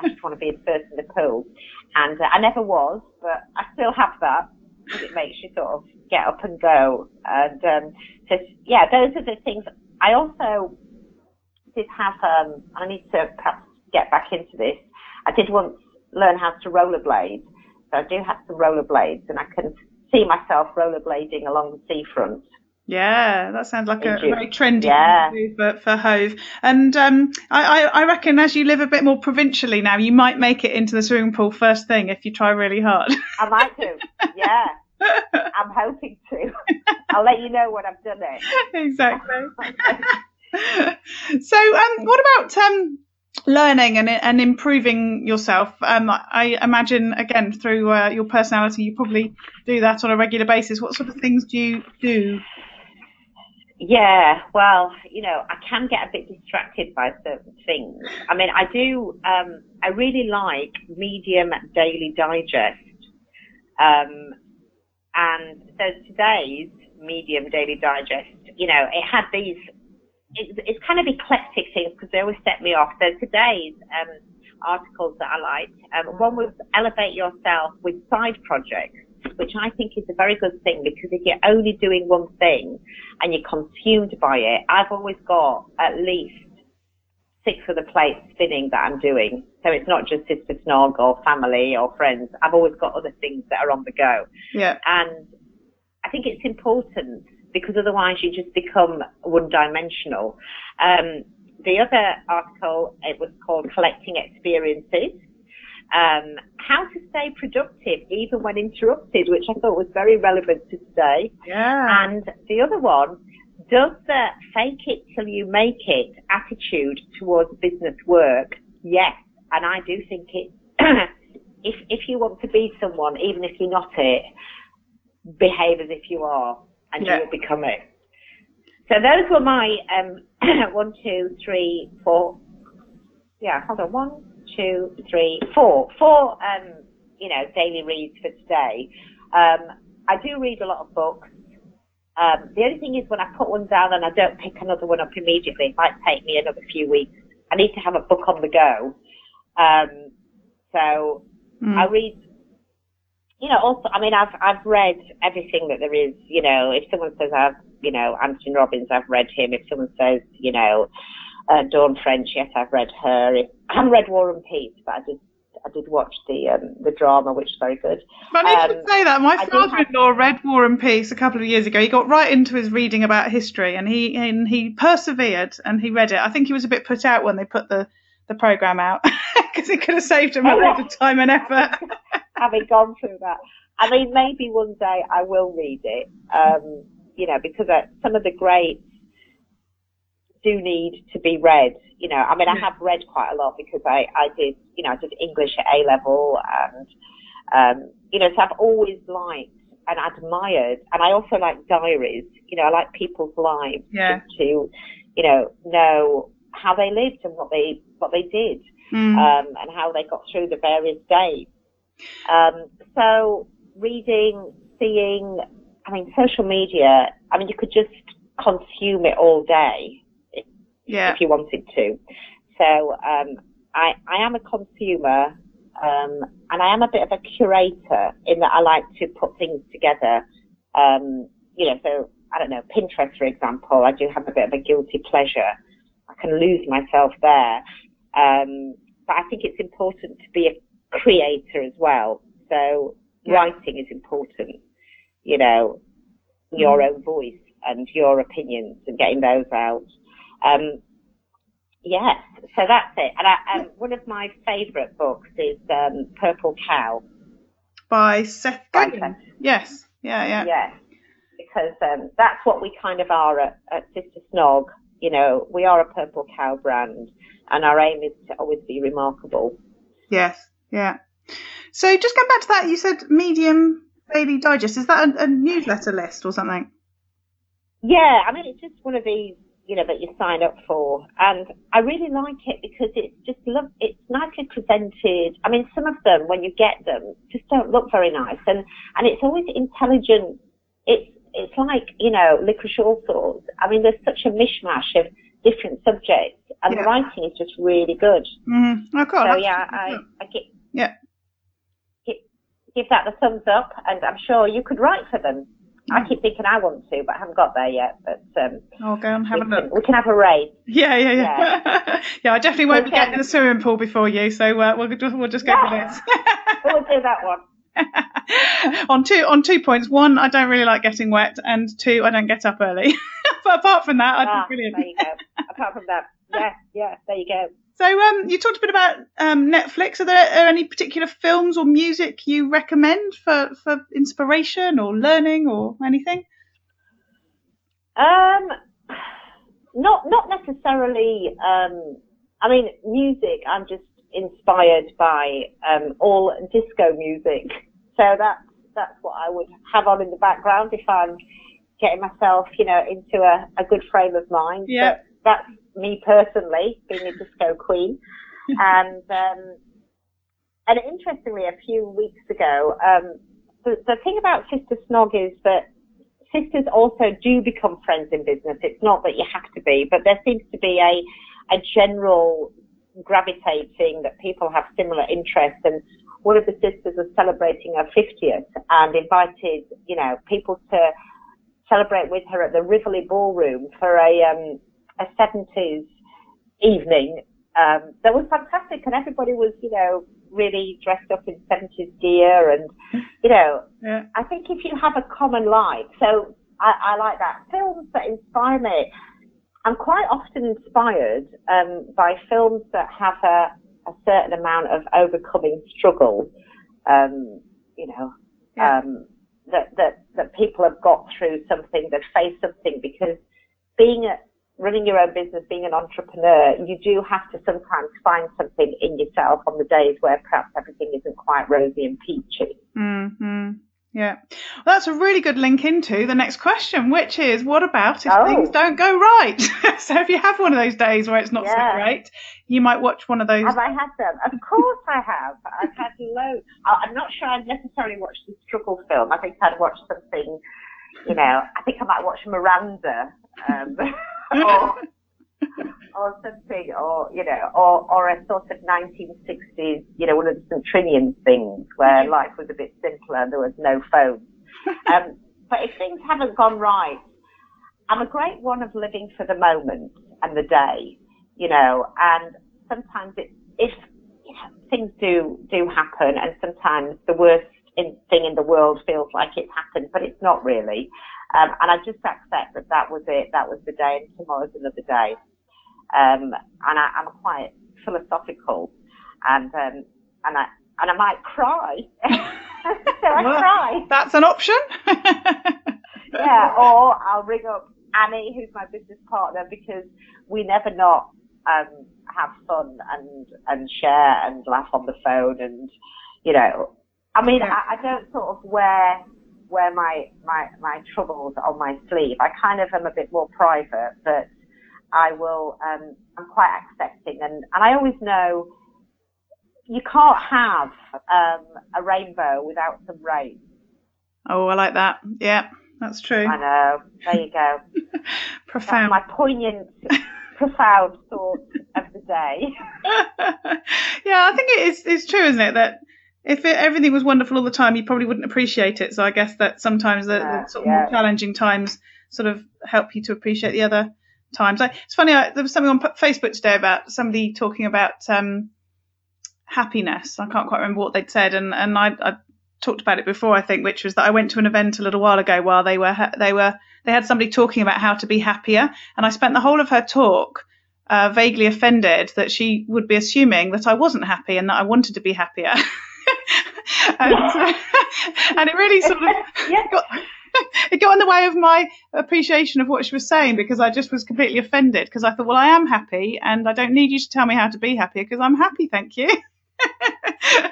Speaker 2: I just want to be the first in the pool. And uh, I never was, but I still have that because it makes you sort of get up and go. And um, so, yeah, those are the things. I also did have, um, I need to perhaps get back into this. I did once learn how to rollerblade. So I do have some rollerblades and I can see myself rollerblading along the seafront.
Speaker 1: Yeah, that sounds like a,
Speaker 2: you.
Speaker 1: very trendy
Speaker 2: Yeah.
Speaker 1: do for, for Hove. And um, I, I, I reckon as you live a bit more provincially now, you might make it into the swimming pool first thing if you try really hard.
Speaker 2: I might do. Yeah. I'm hoping to. I'll let you know when I've done it.
Speaker 1: exactly. so, um, what about um, learning and and improving yourself? Um, I imagine again through uh, your personality, you probably do that on a regular basis. What sort of things do you do?
Speaker 2: Yeah, well, you know, I can get a bit distracted by certain things. I mean, I do, um, I really like Medium Daily Digest. Um, and so today's Medium Daily Digest, you know, it had these, it, it's kind of eclectic things because they always set me off. So today's, um, articles that I liked, um, one was Elevate Yourself with Side Projects which I think is a very good thing because if you're only doing one thing and you're consumed by it, I've always got at least six other plates spinning that I'm doing. So it's not just Sister Snog or family or friends. I've always got other things that are on the go.
Speaker 1: Yeah.
Speaker 2: And I think it's important because otherwise you just become one dimensional. Um, the other article, it was called Collecting Experiences um, how to stay productive even when interrupted, which I thought was very relevant to today.
Speaker 1: Yeah.
Speaker 2: And the other one, does the fake it till you make it attitude towards business work? Yes. And I do think it, if, if you want to be someone, even if you're not it, behave as if you are and
Speaker 1: Yeah.
Speaker 2: you will become it. So those were my, um, one, two, three, four, yeah, hold on, one, two, three, four, four, um, you know, daily reads for today. Um, I do read a lot of books. Um, the only thing is when I put one down and I don't pick another one up immediately, it might take me another few weeks. I need to have a book on the go. Um, so
Speaker 1: Mm.
Speaker 2: I read, you know, also, I mean, I've, I've read everything that there is, you know, if someone says I've, you know, Anthony Robbins, I've read him. If someone says, you know, uh, Dawn French, yes, I've read her. I haven't read War and Peace, but I just I did watch the um, the drama, which is very good.
Speaker 1: Funny you
Speaker 2: Um,
Speaker 1: should say that. My father-in-law read War and Peace a couple of years ago. He got right into his reading about history, and he and he persevered and he read it. I think he was a bit put out when they put the the program out because it could have saved him a
Speaker 2: Oh,
Speaker 1: lot of time and effort.
Speaker 2: having gone through that. I mean, maybe one day I will read it, um, you know, because uh, some of the greats do need to be read. You know, I mean, I have read quite a lot because I, I did, you know, I did English at A level and, um, you know, so I've always liked and admired, and I also like diaries. You know, I like people's lives
Speaker 1: Yeah.
Speaker 2: to, you know, know how they lived and what they what they did
Speaker 1: Mm.
Speaker 2: um, and how they got through the various days. Um, so reading, seeing, I mean, social media, I mean, you could just consume it all day
Speaker 1: yeah.
Speaker 2: if you wanted to. So um, I, I am a consumer um, and I am a bit of a curator in that I like to put things together. Um, you know, so I don't know, Pinterest, for example, I do have a bit of a guilty pleasure. I can lose myself there. Um, but I think it's important to be a creator as well. So
Speaker 1: Yeah.
Speaker 2: writing is important, you know, your own voice and your opinions and getting those out. Um, yes, so that's it. And I, um, one of my favourite books is um, Purple Cow.
Speaker 1: By Seth Godin. Yes. Yeah. Yeah.
Speaker 2: Yes, because um, that's what we kind of are at, at Sister Snog. You know, we are a Purple Cow brand, and our aim is to always be remarkable.
Speaker 1: Yes. Yeah. So just going back to that, you said Medium Daily Digest. Is that a, a newsletter list or something?
Speaker 2: Yeah, I mean, it's just one of these, you know, that you sign up for. And I really like it because it's just look, it's nicely presented. I mean, some of them, when you get them, just don't look very nice. And, and it's always intelligent. It's, it's like, you know, licorice all sorts. I mean, there's such a mishmash of different subjects and
Speaker 1: Yeah.
Speaker 2: the writing is just really good.
Speaker 1: Mm. Oh, cool.
Speaker 2: So yeah, I, I give,
Speaker 1: Yeah.
Speaker 2: give, give that the thumbs up and I'm sure you could write for them. I keep thinking I want to, but I haven't got there yet. But um,
Speaker 1: I'll go and have a look.
Speaker 2: can, we can have a race.
Speaker 1: Yeah, yeah, yeah. Yeah, I definitely won't be getting in the swimming pool before you, so uh, we'll just we'll just go for this.
Speaker 2: We'll do that one.
Speaker 1: on two on two points. One, I don't really like getting wet, and two, I don't get up early. but apart from that, I'd
Speaker 2: Ah,
Speaker 1: be brilliant.
Speaker 2: there you go. Apart from that, yeah, yeah, there you go.
Speaker 1: So, um, you talked a bit about um, Netflix. Are there are any particular films or music you recommend for, for inspiration or learning or anything?
Speaker 2: Um, not not necessarily. Um, I mean, music. I'm just inspired by um, all disco music. So that's that's what I would have on in the background if I'm getting myself, you know, into a, a good frame of mind.
Speaker 1: Yeah.
Speaker 2: But that's me personally, being a disco queen. and um, and interestingly, a few weeks ago, um, the, the thing about Sister Snog is that sisters also do become friends in business. It's not that you have to be, but there seems to be a a general gravitating that people have similar interests. And one of the sisters was celebrating her 50th and invited, you know, people to celebrate with her at the Rivoli Ballroom for a um, a 70s evening. Um, that was fantastic, and everybody was, you know, really dressed up in 70s gear, and you know,
Speaker 1: Yeah.
Speaker 2: I think if you have a common like, so I, I like that. Films that inspire me. I'm quite often inspired um, by films that have a, a certain amount of overcoming struggle. Um, you know,
Speaker 1: Yeah.
Speaker 2: um, that that that people have got through something, that face something. Because being a running your own business, being an entrepreneur, you do have to sometimes find something in yourself on the days where perhaps everything isn't quite rosy and peachy.
Speaker 1: Mm-hmm. Yeah. Well, that's a really good link into the next question, which is what about if
Speaker 2: Oh.
Speaker 1: things don't go right? so if you have one of those days where it's not so great, you might watch one of those.
Speaker 2: Have I had them? Of course I have. I've had loads. I'm not sure I'd necessarily watched the struggle film. I think I'd watch something, you know, I think I might watch Miranda, um, or, or something, or, you know, or, or a sort of 1960s, you know, one of the St. Trinian things where life was a bit simpler and there was no phone. Um, but if things haven't gone right, I'm a great one of living for the moment and the day, you know, and sometimes it, if, you know, things do do happen, and sometimes the worst in, thing in the world feels like it's happened, but it's not really. Um, and I just accept that that was it, that was the day, and tomorrow's another day. Um, and I, I'm quite philosophical, and um, and I and I might cry. so I well, cry.
Speaker 1: That's an option.
Speaker 2: yeah, or I'll ring up Annie, who's my business partner, because we never not um, have fun and and share and laugh on the phone, and you know, I mean, I, I don't sort of wear wear my my my troubles on my sleeve. I kind of am a bit more private, but I will. Um, I'm quite accepting, and and I always know you can't have um, a rainbow without some rain.
Speaker 1: Oh, I like that. Yeah, that's true.
Speaker 2: I know. There you go.
Speaker 1: profound.
Speaker 2: That's my poignant, profound thought of the day.
Speaker 1: yeah, I think it is. It's true, isn't it? That if it, everything was wonderful all the time, you probably wouldn't appreciate it. So I guess that sometimes the, the sort of yeah. more challenging times sort of help you to appreciate the other times. I, it's funny. I, there was something on Facebook today about somebody talking about um, happiness. I can't quite remember what they'd said, and and I, I talked about it before, I think, which was that I went to an event a little while ago while they were they were they had somebody talking about how to be happier, and I spent the whole of her talk uh, vaguely offended that she would be assuming that I wasn't happy and that I wanted to be happier. and, uh, and, it really sort of got, it got in the way of my appreciation of what she was saying because I just was completely offended because I thought, well, I am happy and I don't need you to tell me how to be happy because I'm happy, thank you.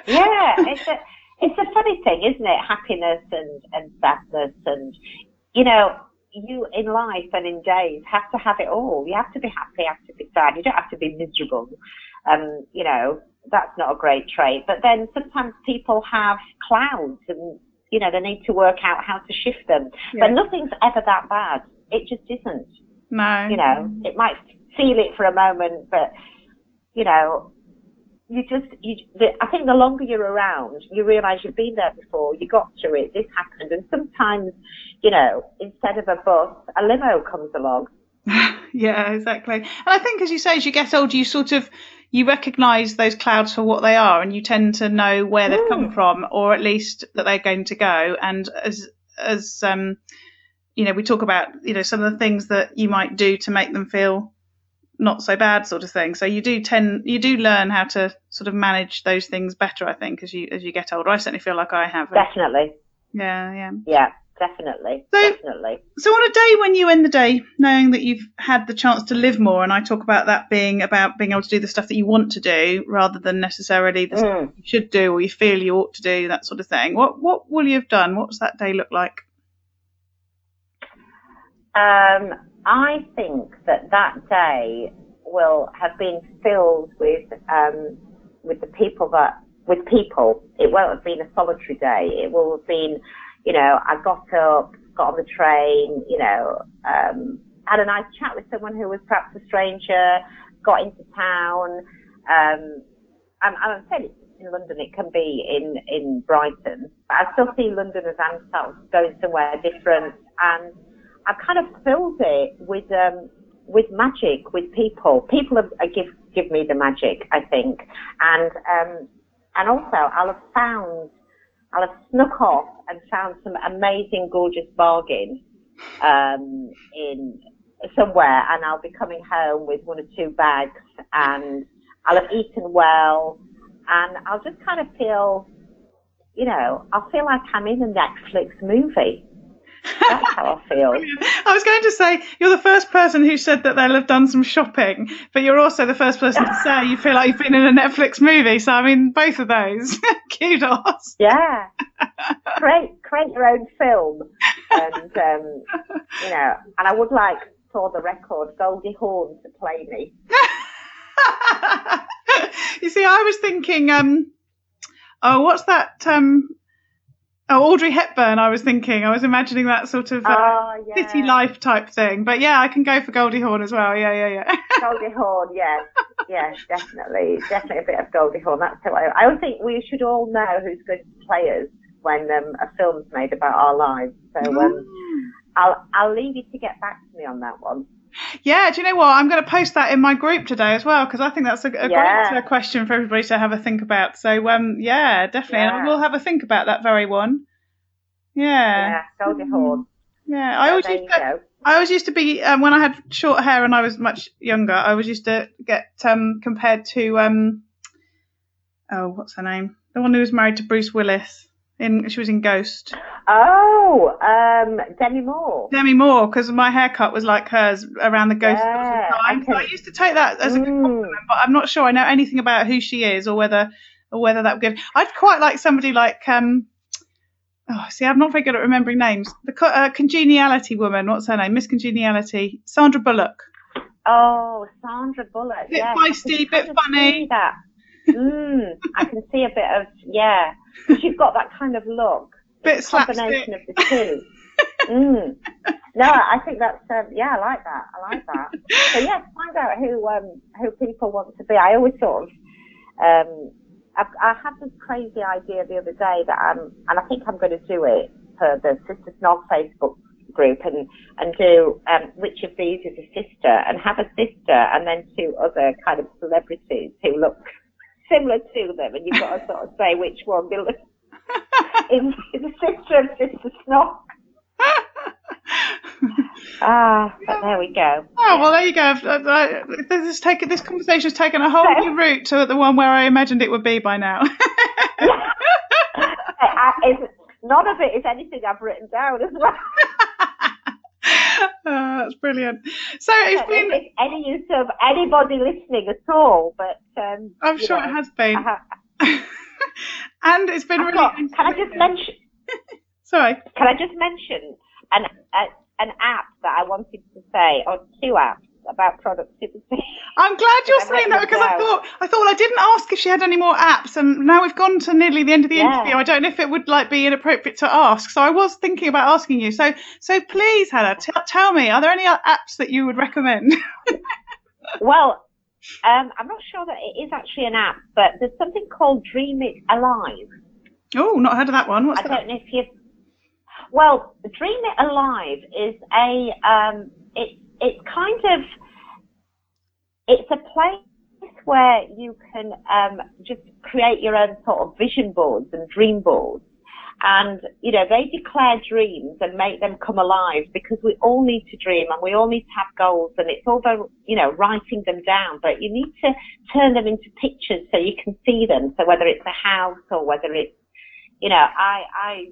Speaker 2: yeah, it's a it's a funny thing, isn't it? Happiness and and sadness and you know you in life and in days have to have it all. You have to be happy, you have to be sad. You don't have to be miserable. Um, you know, that's not a great trait. But then sometimes people have clouds and, you know, they need to work out how to shift them. Yeah. But nothing's ever that bad. It just isn't.
Speaker 1: No.
Speaker 2: You know, it might feel it for a moment, but, you know, you just, you, the, I think the longer you're around, you realise you've been there before, you got through it, this happened, and sometimes, you know, instead of a bus, a limo comes along.
Speaker 1: yeah, exactly. And I think, as you say, as you get older, you sort of you recognise those clouds for what they are, and you tend to know where they've come mm. from, or at least that they're going to go. And as as um, you know, we talk about you know some of the things that you might do to make them feel not so bad sort of thing. So you do tend you do learn how to sort of manage those things better, I think, as you as you get older. I certainly feel like I have.
Speaker 2: Definitely.
Speaker 1: Yeah, yeah.
Speaker 2: Yeah, definitely. So, definitely.
Speaker 1: So on a day when you end the day knowing that you've had the chance to live more, and I talk about that being about being able to do the stuff that you want to do rather than necessarily the mm. stuff you should do or you feel you ought to do, that sort of thing. What what will you have done? What does that day look like?
Speaker 2: Um, I think that that day will have been filled with um, with the people that with people. It won't have been a solitary day. It will have been, you know, I got up, got on the train, you know, um, had a nice chat with someone who was perhaps a stranger, got into town. Um, and I'm saying in London, it can be in, in Brighton. But I still see London as I'm going somewhere different. And I've kind of filled it with um, with magic, with people. People have, uh, give give me the magic, I think, and um, and also I'll have found, I'll have snuck off and found some amazing, gorgeous bargains um, in somewhere, and I'll be coming home with one or two bags, and I'll have eaten well, and I'll just kind of feel, you know, I'll feel like I'm in a Netflix movie. That's how I feel.
Speaker 1: I was going to say you're the first person who said that they'll have done some shopping, but you're also the first person to say you feel like you've been in a Netflix movie. So I mean, both of those, kudos.
Speaker 2: Yeah, create create your own film, and um, you know, and I would like for the record Goldie Hawn to play me.
Speaker 1: you see, I was thinking, um, oh, what's that? Um, Oh, Audrey Hepburn. I was thinking. I was imagining that sort of uh, oh, yeah. city life type thing. But yeah, I can go for Goldie Hawn as well. Yeah, yeah, yeah.
Speaker 2: Goldie Hawn. Yes, yes, definitely, definitely a bit of Goldie Hawn. That's who I. I think we should all know who's good players when um, a film's made about our lives. So um, mm. I'll I'll leave you to get back to me on that one.
Speaker 1: Yeah, do you know what? I'm going to post that in my group today as well because I think that's a, a
Speaker 2: Yeah.
Speaker 1: great uh, question for everybody to have a think about. So, um, yeah, definitely, and
Speaker 2: Yeah.
Speaker 1: we'll have a think about that very one. Yeah,
Speaker 2: Yeah, Goldie Hawn.
Speaker 1: yeah. I always used to. I always used to be um, when I had short hair and I was much younger. I was used to get um, compared to um, oh, what's her name? The one who was married to Bruce Willis. In she was in Ghost.
Speaker 2: Oh, um, Demi Moore.
Speaker 1: Demi Moore, because my haircut was like hers around the Ghost
Speaker 2: Yeah,
Speaker 1: time.
Speaker 2: I
Speaker 1: So I used to take that as a good
Speaker 2: Mm.
Speaker 1: compliment, but I'm not sure I know anything about who she is or whether or whether that would give. I'd quite like somebody like um. Oh, see, I'm not very good at remembering names. The co- uh, congeniality woman, what's her name? Miss Congeniality, Sandra Bullock.
Speaker 2: Oh, Sandra Bullock.
Speaker 1: Bit
Speaker 2: yes.
Speaker 1: feisty, bit funny.
Speaker 2: That. Mm, I can see a bit of yeah. 'Cause You've got that kind of look.
Speaker 1: Bit
Speaker 2: combination
Speaker 1: slapstick.
Speaker 2: of the two. mm. No, I think that's um, yeah. I like that. I like that. So yes, find out who um, who people want to be. I always sort of um, I, I had this crazy idea the other day that I'm, and I think I'm going to do it for the Sister Snog Facebook group and and do um, which of these is a sister and have a sister and then two other kind of celebrities who look similar to them and you've got to sort of say which one is, is a sister of Sister Snog. Ah, but there we go.
Speaker 1: Oh well, there you go. This is taken. This conversation has taken a whole
Speaker 2: So-
Speaker 1: new route to the one where I imagined it would be by now.
Speaker 2: I, none of it is anything I've written down as well.
Speaker 1: Oh, that's brilliant. So it's
Speaker 2: if
Speaker 1: been.
Speaker 2: it's any use of anybody listening at all, but um,
Speaker 1: I'm sure
Speaker 2: know,
Speaker 1: it has been, and it's been
Speaker 2: I've
Speaker 1: really.
Speaker 2: got, can I just mention?
Speaker 1: Sorry.
Speaker 2: Can I just mention an a, an app that I wanted to say, or two apps about productivity?
Speaker 1: I'm glad you're saying that because I thought I thought I didn't ask if she had any more apps, and now we've gone to nearly the end of the
Speaker 2: Yeah.
Speaker 1: interview. I don't know if it would like be inappropriate to ask, so I was thinking about asking you. So so please, Hannah, t- tell me, are there any apps that you would recommend?
Speaker 2: well, um, I'm not sure that it is actually an app, but there's something called Dream It Alive.
Speaker 1: oh, not heard of that one. What's
Speaker 2: I
Speaker 1: that?
Speaker 2: don't know if you've. Well, Dream It Alive is a. Um, it's it's kind of. It's a place where you can um, just create your own sort of vision boards and dream boards. And, you know, they declare dreams and make them come alive because we all need to dream and we all need to have goals and it's all about, you know, writing them down, but you need to turn them into pictures so you can see them. So whether it's a house or whether it's, you know, I, I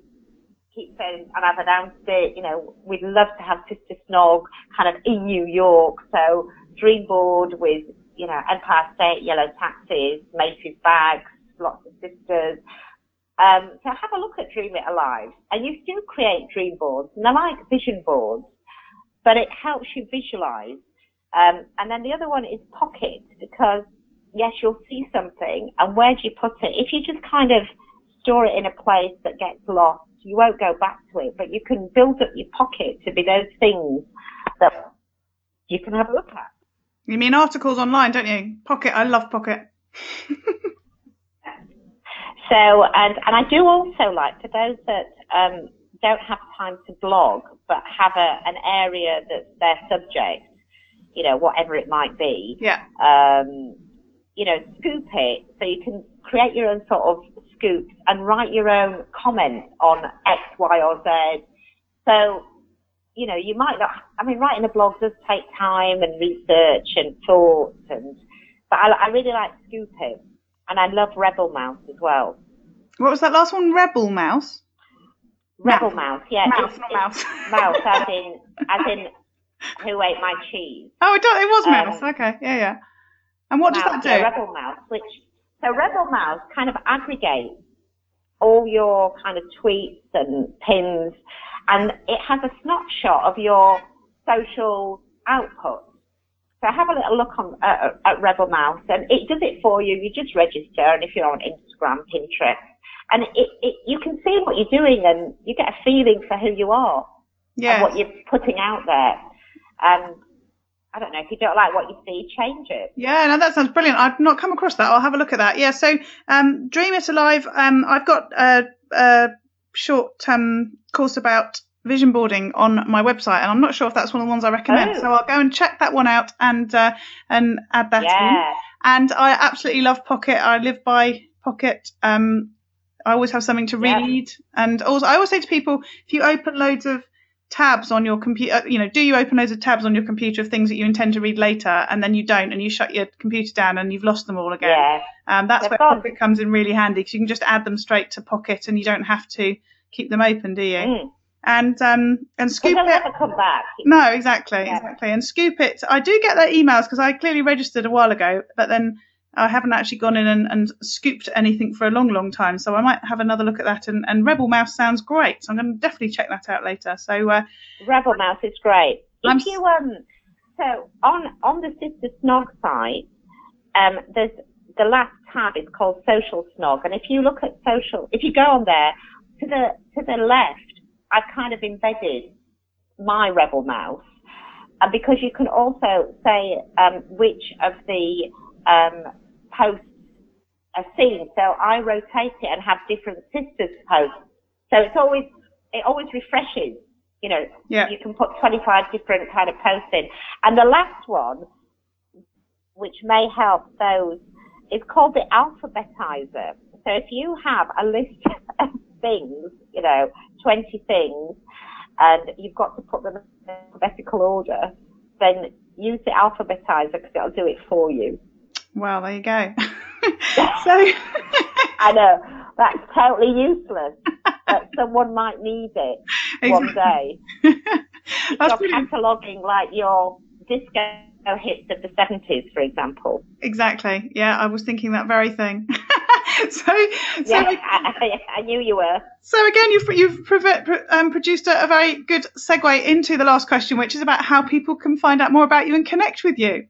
Speaker 2: keep saying, and I've announced it, you know, we'd love to have Sister Snog kind of in New York. So dream board with, you know, Empire State, yellow taxis, Macy's bags, lots of sisters. Um, so have a look at Dream It Alive. And you still create dream boards, and they're like vision boards, but it helps you visualize. Um, and then the other one is Pocket, because yes, you'll see something, and where do you put it? If you just kind of store it in a place that gets lost, you won't go back to it, but you can build up your pocket to be those things that you can have a look at.
Speaker 1: You mean articles online, don't you? Pocket. I love Pocket.
Speaker 2: So, and, and I do also like, for those that um, don't have time to blog, but have a, an area that's their subject, you know, whatever it might be,
Speaker 1: Yeah.
Speaker 2: um, you know, scoop it so you can create your own sort of scoops and write your own comments on X, Y, or Z. So, you know, you might not, I mean, writing a blog does take time and research and thought and, but I, I really like Scoop It. And I love Rebel Mouse as well.
Speaker 1: What was that last one? Rebel Mouse.
Speaker 2: Rebel Mouse, yeah.
Speaker 1: Mouse, not mouse.
Speaker 2: mouse, as in, as in, who ate my cheese?
Speaker 1: Oh, it, was
Speaker 2: Um,
Speaker 1: mouse. Okay. Yeah, yeah. And what does that do?
Speaker 2: yeah, Rebel Mouse, which, so Rebel Mouse kind of aggregates all your kind of tweets and pins, and it has a snapshot of your social output. So have a little look on uh, at Rebel Mouse, and it does it for you. You just register, and if you're on Instagram, Pinterest, and it, it you can see what you're doing, and you get a feeling for who you are and what you're putting out there. And I don't know if you don't like what you see, change it.
Speaker 1: Yeah, no, that sounds brilliant. I've not come across that. I'll have a look at that. Yeah, so um, Dream It Alive. Um, I've got a, a short um, course about vision boarding on my website, and I'm not sure if that's one of the ones I recommend.
Speaker 2: Oh.
Speaker 1: So I'll go and check that one out and uh, and add that in.
Speaker 2: Yeah.
Speaker 1: And I absolutely love Pocket. I live by Pocket. Um, I always have something to read,
Speaker 2: Yeah.
Speaker 1: read, and also I always say to people, if you open loads of tabs on your computer, you know, do you open loads of tabs on your computer of things that you intend to read later, and then you don't, and you shut your computer down and you've lost them all again.
Speaker 2: Yeah.
Speaker 1: Um, that's
Speaker 2: They're
Speaker 1: where
Speaker 2: gone.
Speaker 1: Pocket comes in really handy because you can just add them straight to Pocket, and you don't have to keep them open, do you?
Speaker 2: Mm.
Speaker 1: And um, and Scoop.it.
Speaker 2: never come back.
Speaker 1: No, exactly,
Speaker 2: Yeah.
Speaker 1: exactly. And Scoop.it. I do get their emails because I clearly registered a while ago, but then I haven't actually gone in and, and scooped anything for a long, long time. So I might have another look at that. And, and Rebel Mouse sounds great. So I'm going to definitely check that out later. So uh,
Speaker 2: Rebel Mouse is great.
Speaker 1: I'm
Speaker 2: If you um, so on on the Sister Snog site, um, there's the last tab is called Social Snog, and if you look at social, if you go on there to the to the left, I've kind of embedded my Rebel Mouse, and because you can also say um, which of the um, posts a scene. So I rotate it and have different sisters posts. So it's always it always refreshes. You know,
Speaker 1: Yeah.
Speaker 2: you can put 25 different kind of posts in. And the last one, which may help those, is called the alphabetizer. So if you have a list of things, you know, 20 things, and you've got to put them in alphabetical order, then use the alphabetizer because it'll do it for you.
Speaker 1: Well, there you go. so
Speaker 2: I know that's totally useless, but someone might need it one day.
Speaker 1: that's
Speaker 2: You're cataloguing like your disco hits of the 70s, for example.
Speaker 1: Exactly. Yeah, I was thinking that very thing. so, so
Speaker 2: Yeah, I, I, I knew you were.
Speaker 1: So again, you've you've um, produced a, a very good segue into the last question, which is about how people can find out more about you and connect with you.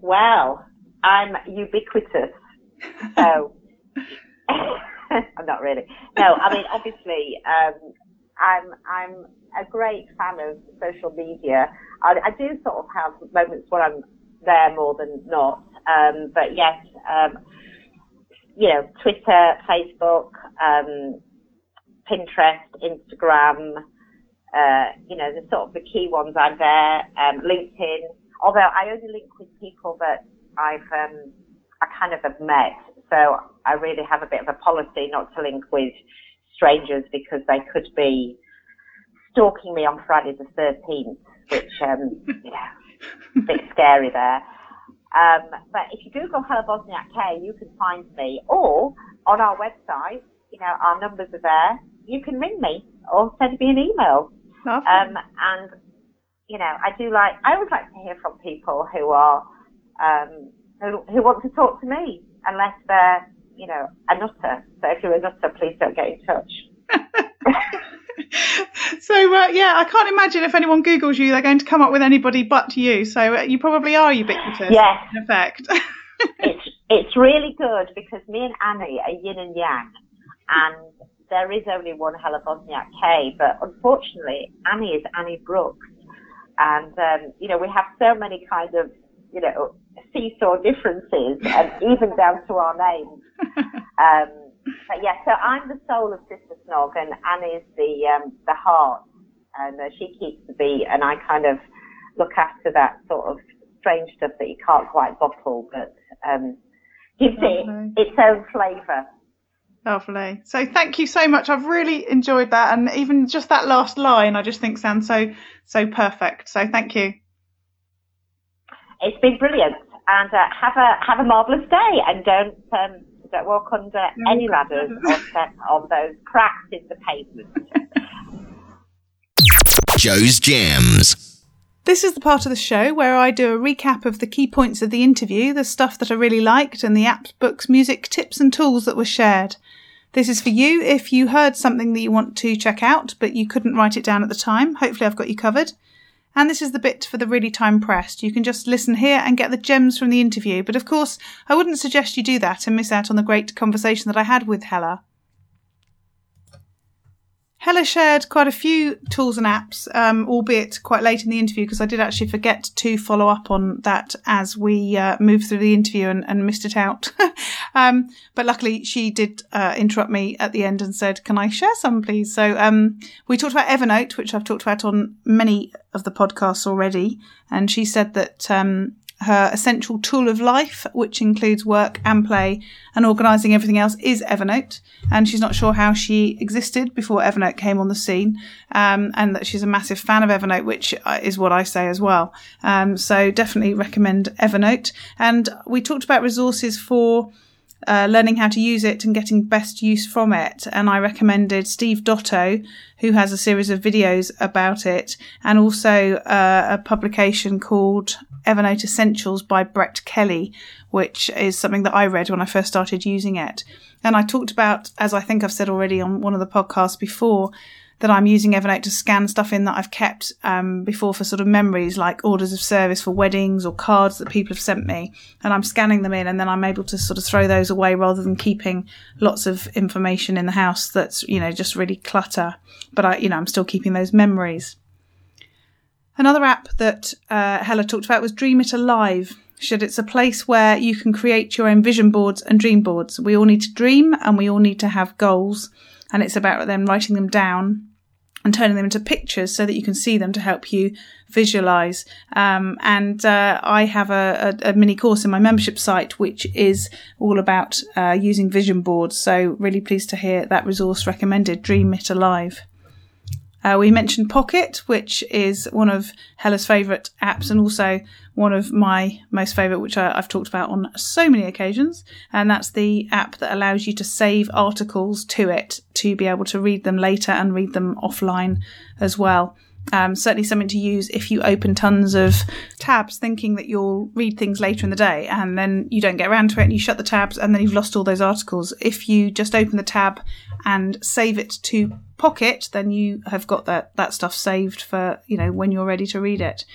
Speaker 2: Well, I'm ubiquitous. So, I'm not really. No, I mean, obviously, um, I'm, I'm a great fan of social media. I, I do sort of have moments where I'm there more than not. Um, but yes, um, you know, Twitter, Facebook, um, Pinterest, Instagram, uh, you know, the sort of the key ones I'm there, um, LinkedIn. Although I only link with people that I've, um, I kind of have met. So I really have a bit of a policy not to link with strangers because they could be stalking me on Friday the 13th, which, um, you know, a bit scary there. Um, but if you Google Hella Wozniak K, you can find me. Or on our website, you know, our numbers are there. You can ring me or send me an email.
Speaker 1: Lovely.
Speaker 2: Um, and, you know, I do like, I always like to hear from people who are, um, who, who want to talk to me, unless they're, you know, a nutter. So if you're a nutter, please don't get in touch.
Speaker 1: so uh, yeah, I can't imagine if anyone Googles you, they're going to come up with anybody but you. So uh, you probably are ubiquitous.
Speaker 2: Yes.
Speaker 1: In effect.
Speaker 2: it's it's really good because me and Annie are yin and yang, and there is only one Hella Wozniak K, but unfortunately Annie is Annie Brooks, and um, you know we have so many kind of you know seesaw differences, and even down to our names. Um, but yeah, so I'm the soul of Sister Snog, and Annie's the um, the heart, and uh, she keeps the beat, and I kind of look after that sort of strange stuff that you can't quite bottle, but um, gives
Speaker 1: Lovely.
Speaker 2: it its own flavour.
Speaker 1: Lovely. So thank you so much. I've really enjoyed that, and even just that last line, I just think sounds so so perfect. So thank you.
Speaker 2: It's been brilliant, and uh, have a have a marvellous day, and don't um, don't walk under any ladders or step on those cracks in the pavement.
Speaker 3: Jo's Gems.
Speaker 1: This is the part of the show where I do a recap of the key points of the interview, the stuff that I really liked, and the apps, books, music, tips, and tools that were shared. This is for you if you heard something that you want to check out, but you couldn't write it down at the time. Hopefully, I've got you covered. And this is the bit for the really time pressed. You can just listen here and get the gems from the interview, but of course, I wouldn't suggest you do that and miss out on the great conversation that I had with Hella. Hella shared quite a few tools and apps, um, albeit quite late in the interview because I did actually forget to follow up on that as we uh, moved through the interview and, and missed it out. Um, but luckily, she did uh, interrupt me at the end and said, "Can I share some, please?" So um, we talked about Evernote, which I've talked about on many of the podcasts already, and she said that um, her essential tool of life, which includes work and play and organising everything else, is Evernote. And she's not sure how she existed before Evernote came on the scene. Um, and that she's a massive fan of Evernote, which uh, is what I say as well. Um, so definitely recommend Evernote. And we talked about resources for uh, learning how to use it and getting best use from it. And I recommended Steve Dotto, who has a series of videos about it, and also uh, a publication called Evernote Essentials by Brett Kelly, which is something that I read when I first started using it. And I talked about, as I think I've said already on one of the podcasts before, that I'm using Evernote to scan stuff in that I've kept um, before for sort of memories like orders of service for weddings or cards that people have sent me. And I'm scanning them in and then I'm able to sort of throw those away rather than keeping lots of information in the house that's, you know, just really clutter. But I, you know, I'm still keeping those memories. Another app that uh, Hella talked about was Dream It Alive. Said it's a place where you can create your own vision boards and dream boards. We all need to dream and we all need to have goals. And it's about then writing them down and turning them into pictures so that you can see them to help you visualize. Um, and uh, I have a, a, a, mini course in my membership site which is all about uh, using vision boards. So really pleased to hear that resource recommended. Dream it alive. Uh, we mentioned Pocket, which is one of Hella's favourite apps and also one of my most favourite, which I, have talked about on so many occasions. And that's the app that allows you to save articles to it to be able to read them later and read them offline as well. Um, certainly something to use if you open tons of tabs thinking that you'll read things later in the day and then you don't get around to it and you shut the tabs and then you've lost all those articles. If you just open the tab and save it to Pocket, then you have got that, that stuff saved for, you know, when you're ready to read it.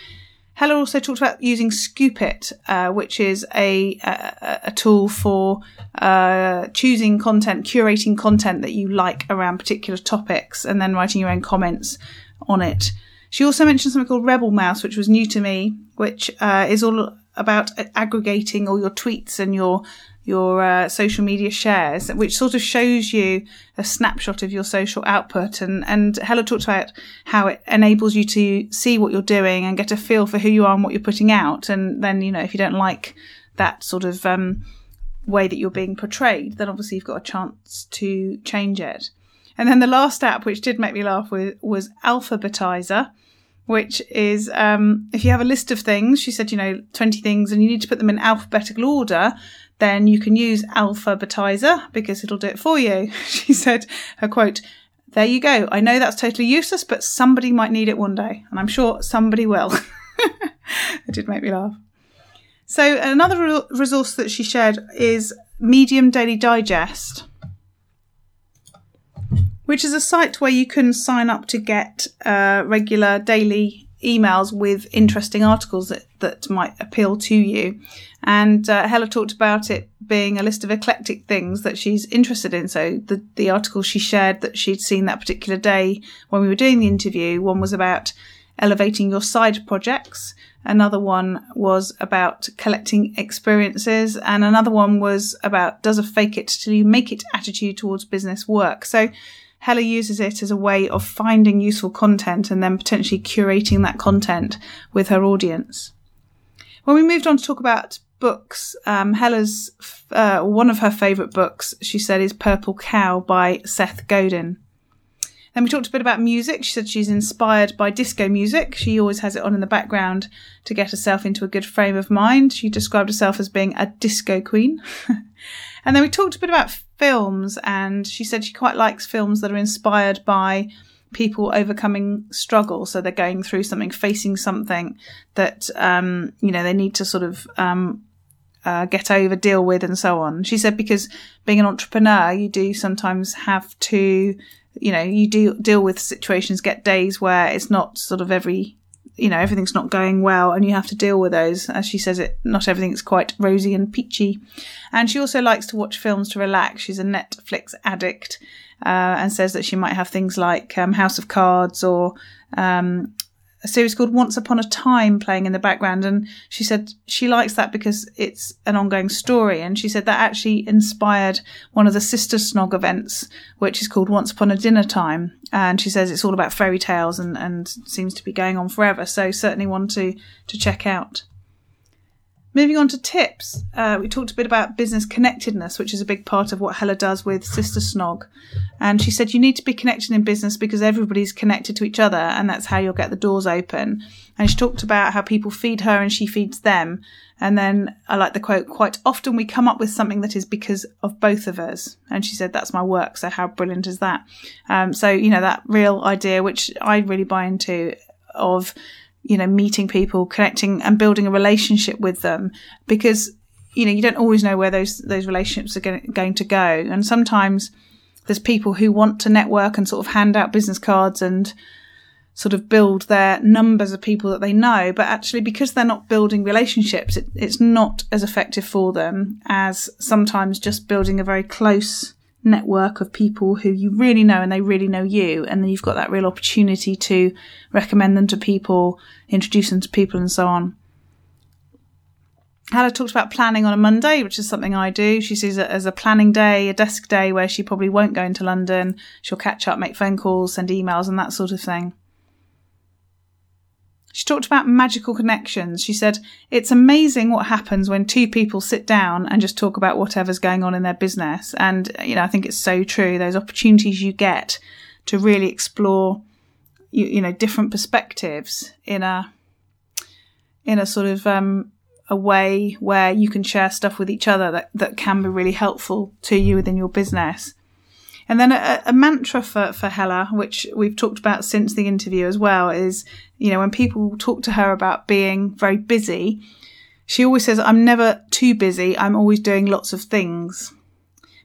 Speaker 1: Hella also talked about using Scoop.it, uh, which is a, a, a tool for uh, choosing content, curating content that you like around particular topics, and then writing your own comments on it. She also mentioned something called Rebel Mouse, which was new to me, which uh, is all about aggregating all your tweets and your your uh, social media shares, which sort of shows you a snapshot of your social output. And, and Hella talked about how it enables you to see what you're doing and get a feel for who you are and what you're putting out. And then, you know, if you don't like that sort of um, way that you're being portrayed, then obviously you've got a chance to change it. And then the last app, which did make me laugh, was, was Alphabetizer which is um, if you have a list of things, she said, you know, 20 things, and you need to put them in alphabetical order, then you can use Alphabetizer because it'll do it for you. She said, her quote, there you go. I know that's totally useless, but somebody might need it one day, and I'm sure somebody will. it did make me laugh. So another re- resource that she shared is Medium Daily Digest, which is a site where you can sign up to get uh, regular daily emails with interesting articles that, that might appeal to you. And uh, Hella talked about it being a list of eclectic things that she's interested in. So the, the article she shared that she'd seen that particular day when we were doing the interview, one was about elevating your side projects. Another one was about collecting experiences. And another one was about does a fake it till you make it attitude towards business work. So Hella uses it as a way of finding useful content and then potentially curating that content with her audience. When we moved on to talk about books, um, Hella's uh, one of her favourite books, she said, is Purple Cow by Seth Godin. Then we talked a bit about music. She said she's inspired by disco music. She always has it on in the background to get herself into a good frame of mind. She described herself as being a disco queen. and then we talked a bit about films, and she said she quite likes films that are inspired by people overcoming struggle. So they're going through something, facing something that, um, you know, they need to sort of, um, uh, get over, deal with, and so on. She said because being an entrepreneur, you do sometimes have to, you know, you do deal with situations, get days where it's not sort of every you know everything's not going well and you have to deal with those. As she says it not everything's quite rosy and peachy. And she also likes to watch films to relax. She's a netflix addict uh, and says that she might have things like um, house of cards or um, a series called Once Upon a Time playing in the background. And she said she likes that because it's an ongoing story. And she said that actually inspired one of the Sister Snog events, which is called Once Upon a Dinner Time. And she says it's all about fairy tales and, and seems to be going on forever. So certainly one to, to check out. Moving on to tips, uh, we talked a bit about business connectedness, which is a big part of what Hella does with Sister Snog. And she said you need to be connected in business because everybody's connected to each other, and that's how you'll get the doors open. And she talked about how people feed her and she feeds them. And then I like the quote, quite often we come up with something that is because of both of us. And she said, that's my work. So how brilliant is that? Um, so, you know, that real idea, which I really buy into of you know, meeting people, connecting and building a relationship with them because, you know, you don't always know where those, those relationships are going, to go. And sometimes there's people who want to network and sort of hand out business cards and sort of build their numbers of people that they know, but actually because they're not building relationships, it, it's not as effective for them as sometimes just building a very close network of people who you really know and they really know you. And then you've got that real opportunity to recommend them to people, introduce them to people, and so on. Hannah talked about planning on a Monday, which is something I do. She sees it as a planning day, a desk day where she probably won't go into London. She'll catch up, make phone calls, send emails, and that sort of thing. She talked about magical connections. She said, it's amazing what happens when two people sit down and just talk about whatever's going on in their business. And, you know, I think it's so true. Those opportunities you get to really explore, you, you know, different perspectives in a, in a sort of, um, a way where you can share stuff with each other that, that can be really helpful to you within your business. And then a, a, mantra for, for Hella, which we've talked about since the interview as well, is, you know, when people talk to her about being very busy, she always says, I'm never too busy. I'm always doing lots of things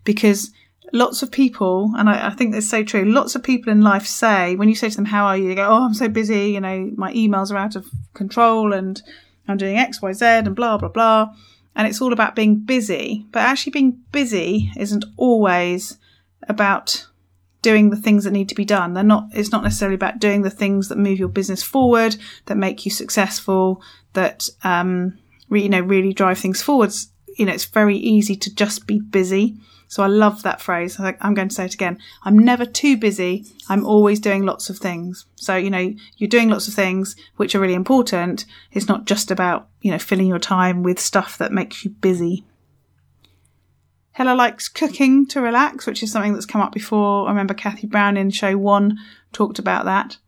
Speaker 1: because lots of people, and I, I think that's so true. Lots of people in life say, when you say to them, how are you? They go, Oh, I'm so busy. You know, my emails are out of control and I'm doing X, Y, Z and blah, blah, blah. And it's all about being busy, but actually being busy isn't always about doing the things that need to be done. They're not, it's not necessarily about doing the things that move your business forward, that make you successful, that, um, you know, really drive things forwards. You know, it's very easy to just be busy. So I love that phrase. I'm going to say it again. I'm never too busy. I'm always doing lots of things. So, you know, you're doing lots of things which are really important. It's not just about, you know, filling your time with stuff that makes you busy. Hella likes cooking to relax, which is something that's come up before. I remember Kathy Brown in show one talked about that.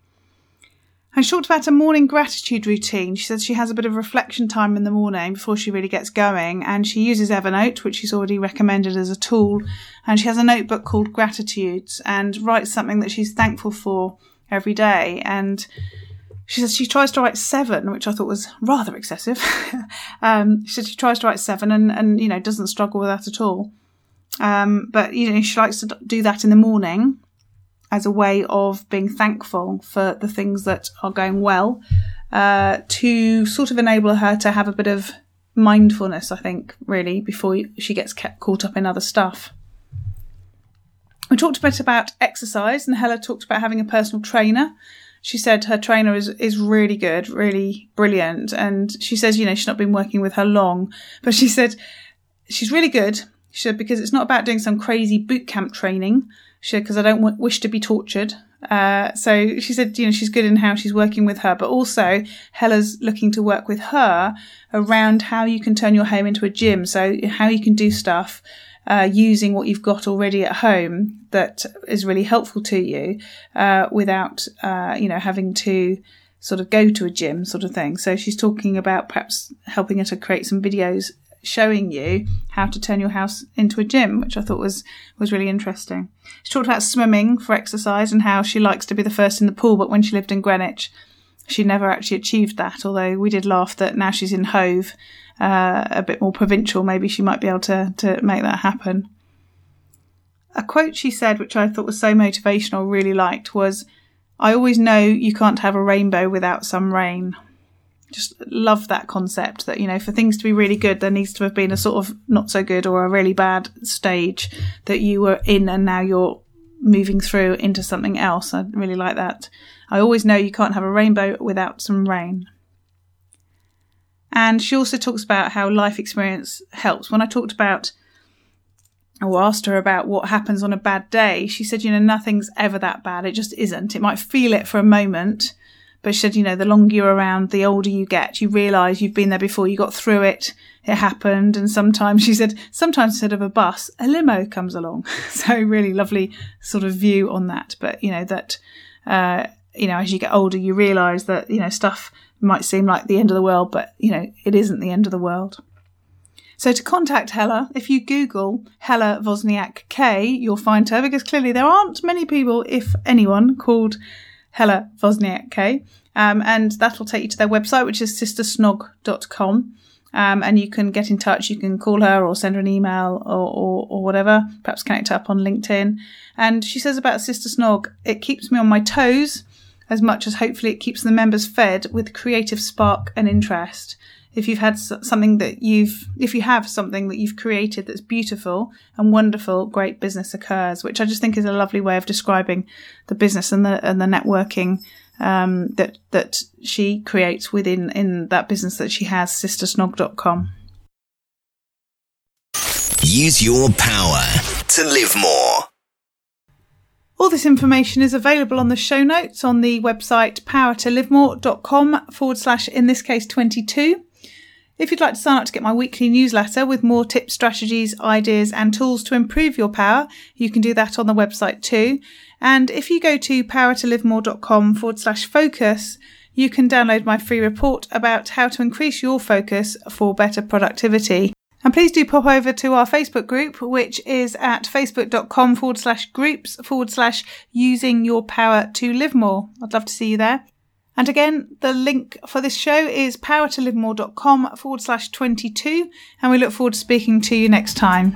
Speaker 1: And she talked about a morning gratitude routine. She says she has a bit of reflection time in the morning before she really gets going, and she uses Evernote, which she's already recommended as a tool. And she has a notebook called Gratitudes and writes something that she's thankful for every day. And she says she tries to write seven, which I thought was rather excessive. um, she said she tries to write seven and, and, you know, doesn't struggle with that at all. Um, but you know, she likes to do that in the morning as a way of being thankful for the things that are going well, uh, to sort of enable her to have a bit of mindfulness, I think, really, before she gets kept caught up in other stuff. We talked a bit about exercise, and Hella talked about having a personal trainer. She said her trainer is, is really good, really brilliant. And she says, you know, she's not been working with her long, but she said she's really good she said, because it's not about doing some crazy boot camp training. She said, because I don't w- wish to be tortured. Uh, so she said, you know, she's good in how she's working with her, but also Hella's looking to work with her around how you can turn your home into a gym. So how you can do stuff, uh, using what you've got already at home that is really helpful to you, uh, without, uh, you know, having to, sort of go to a gym sort of thing. So she's talking about perhaps helping her to create some videos showing you how to turn your house into a gym, which I thought was was really interesting. She talked about swimming for exercise and how she likes to be the first in the pool, but when she lived in Greenwich, she never actually achieved that. Although we did laugh that now she's in Hove, uh, a bit more provincial, maybe she might be able to to make that happen. A quote she said, which I thought was so motivational, really liked, was, "I always know you can't have a rainbow without some rain." just love that concept that you know for things to be really good there needs to have been a sort of not so good or a really bad stage that you were in and now you're moving through into something else. I really like that. I always know you can't have a rainbow without some rain. And she also talks about how life experience helps. When I talked about or asked her about what happens on a bad day, she said, you know, nothing's ever that bad. It just isn't. It might feel it for a moment, but she said, you know, the longer you're around, the older you get, you realize you've been there before, you got through it, it happened. And sometimes she said, sometimes instead of a bus, a limo comes along. so really lovely sort of view on that. But, you know, that, uh, you know, as you get older, you realize that, you know, stuff might seem like the end of the world, but, you know, it isn't the end of the world. So to contact Hella, if you Google Hella Wozniak K, you'll find her because clearly there aren't many people, if anyone, called Hella Wozniak K. Um, and that'll take you to their website, which is sistersnog.com. Um, and you can get in touch. You can call her or send her an email or, or, or, whatever. Perhaps connect up on LinkedIn. And she says about Sister Snog, it keeps me on my toes as much as hopefully it keeps the members fed with creative spark and interest if you've had something that you've, if you have something that you've created that's beautiful and wonderful, great business occurs, which I just think is a lovely way of describing the business and the, and the networking, um, that, that she creates within, in that business that she has, sistersnog.com.
Speaker 3: Use your power to live more.
Speaker 1: All this information is available on the show notes on the website powertolivemore.com forward slash, in this case, 22. If you'd like to sign up to get my weekly newsletter with more tips, strategies, ideas, and tools to improve your power, you can do that on the website too. And if you go to powertolivemore.com forward slash focus, you can download my free report about how to increase your focus for better productivity. And please do pop over to our Facebook group, which is at facebook.com forward slash groups forward slash using your power to live more. I'd love to see you there. And again, the link for this show is powertolivemore.com forward slash 22. And we look forward to speaking to you next time.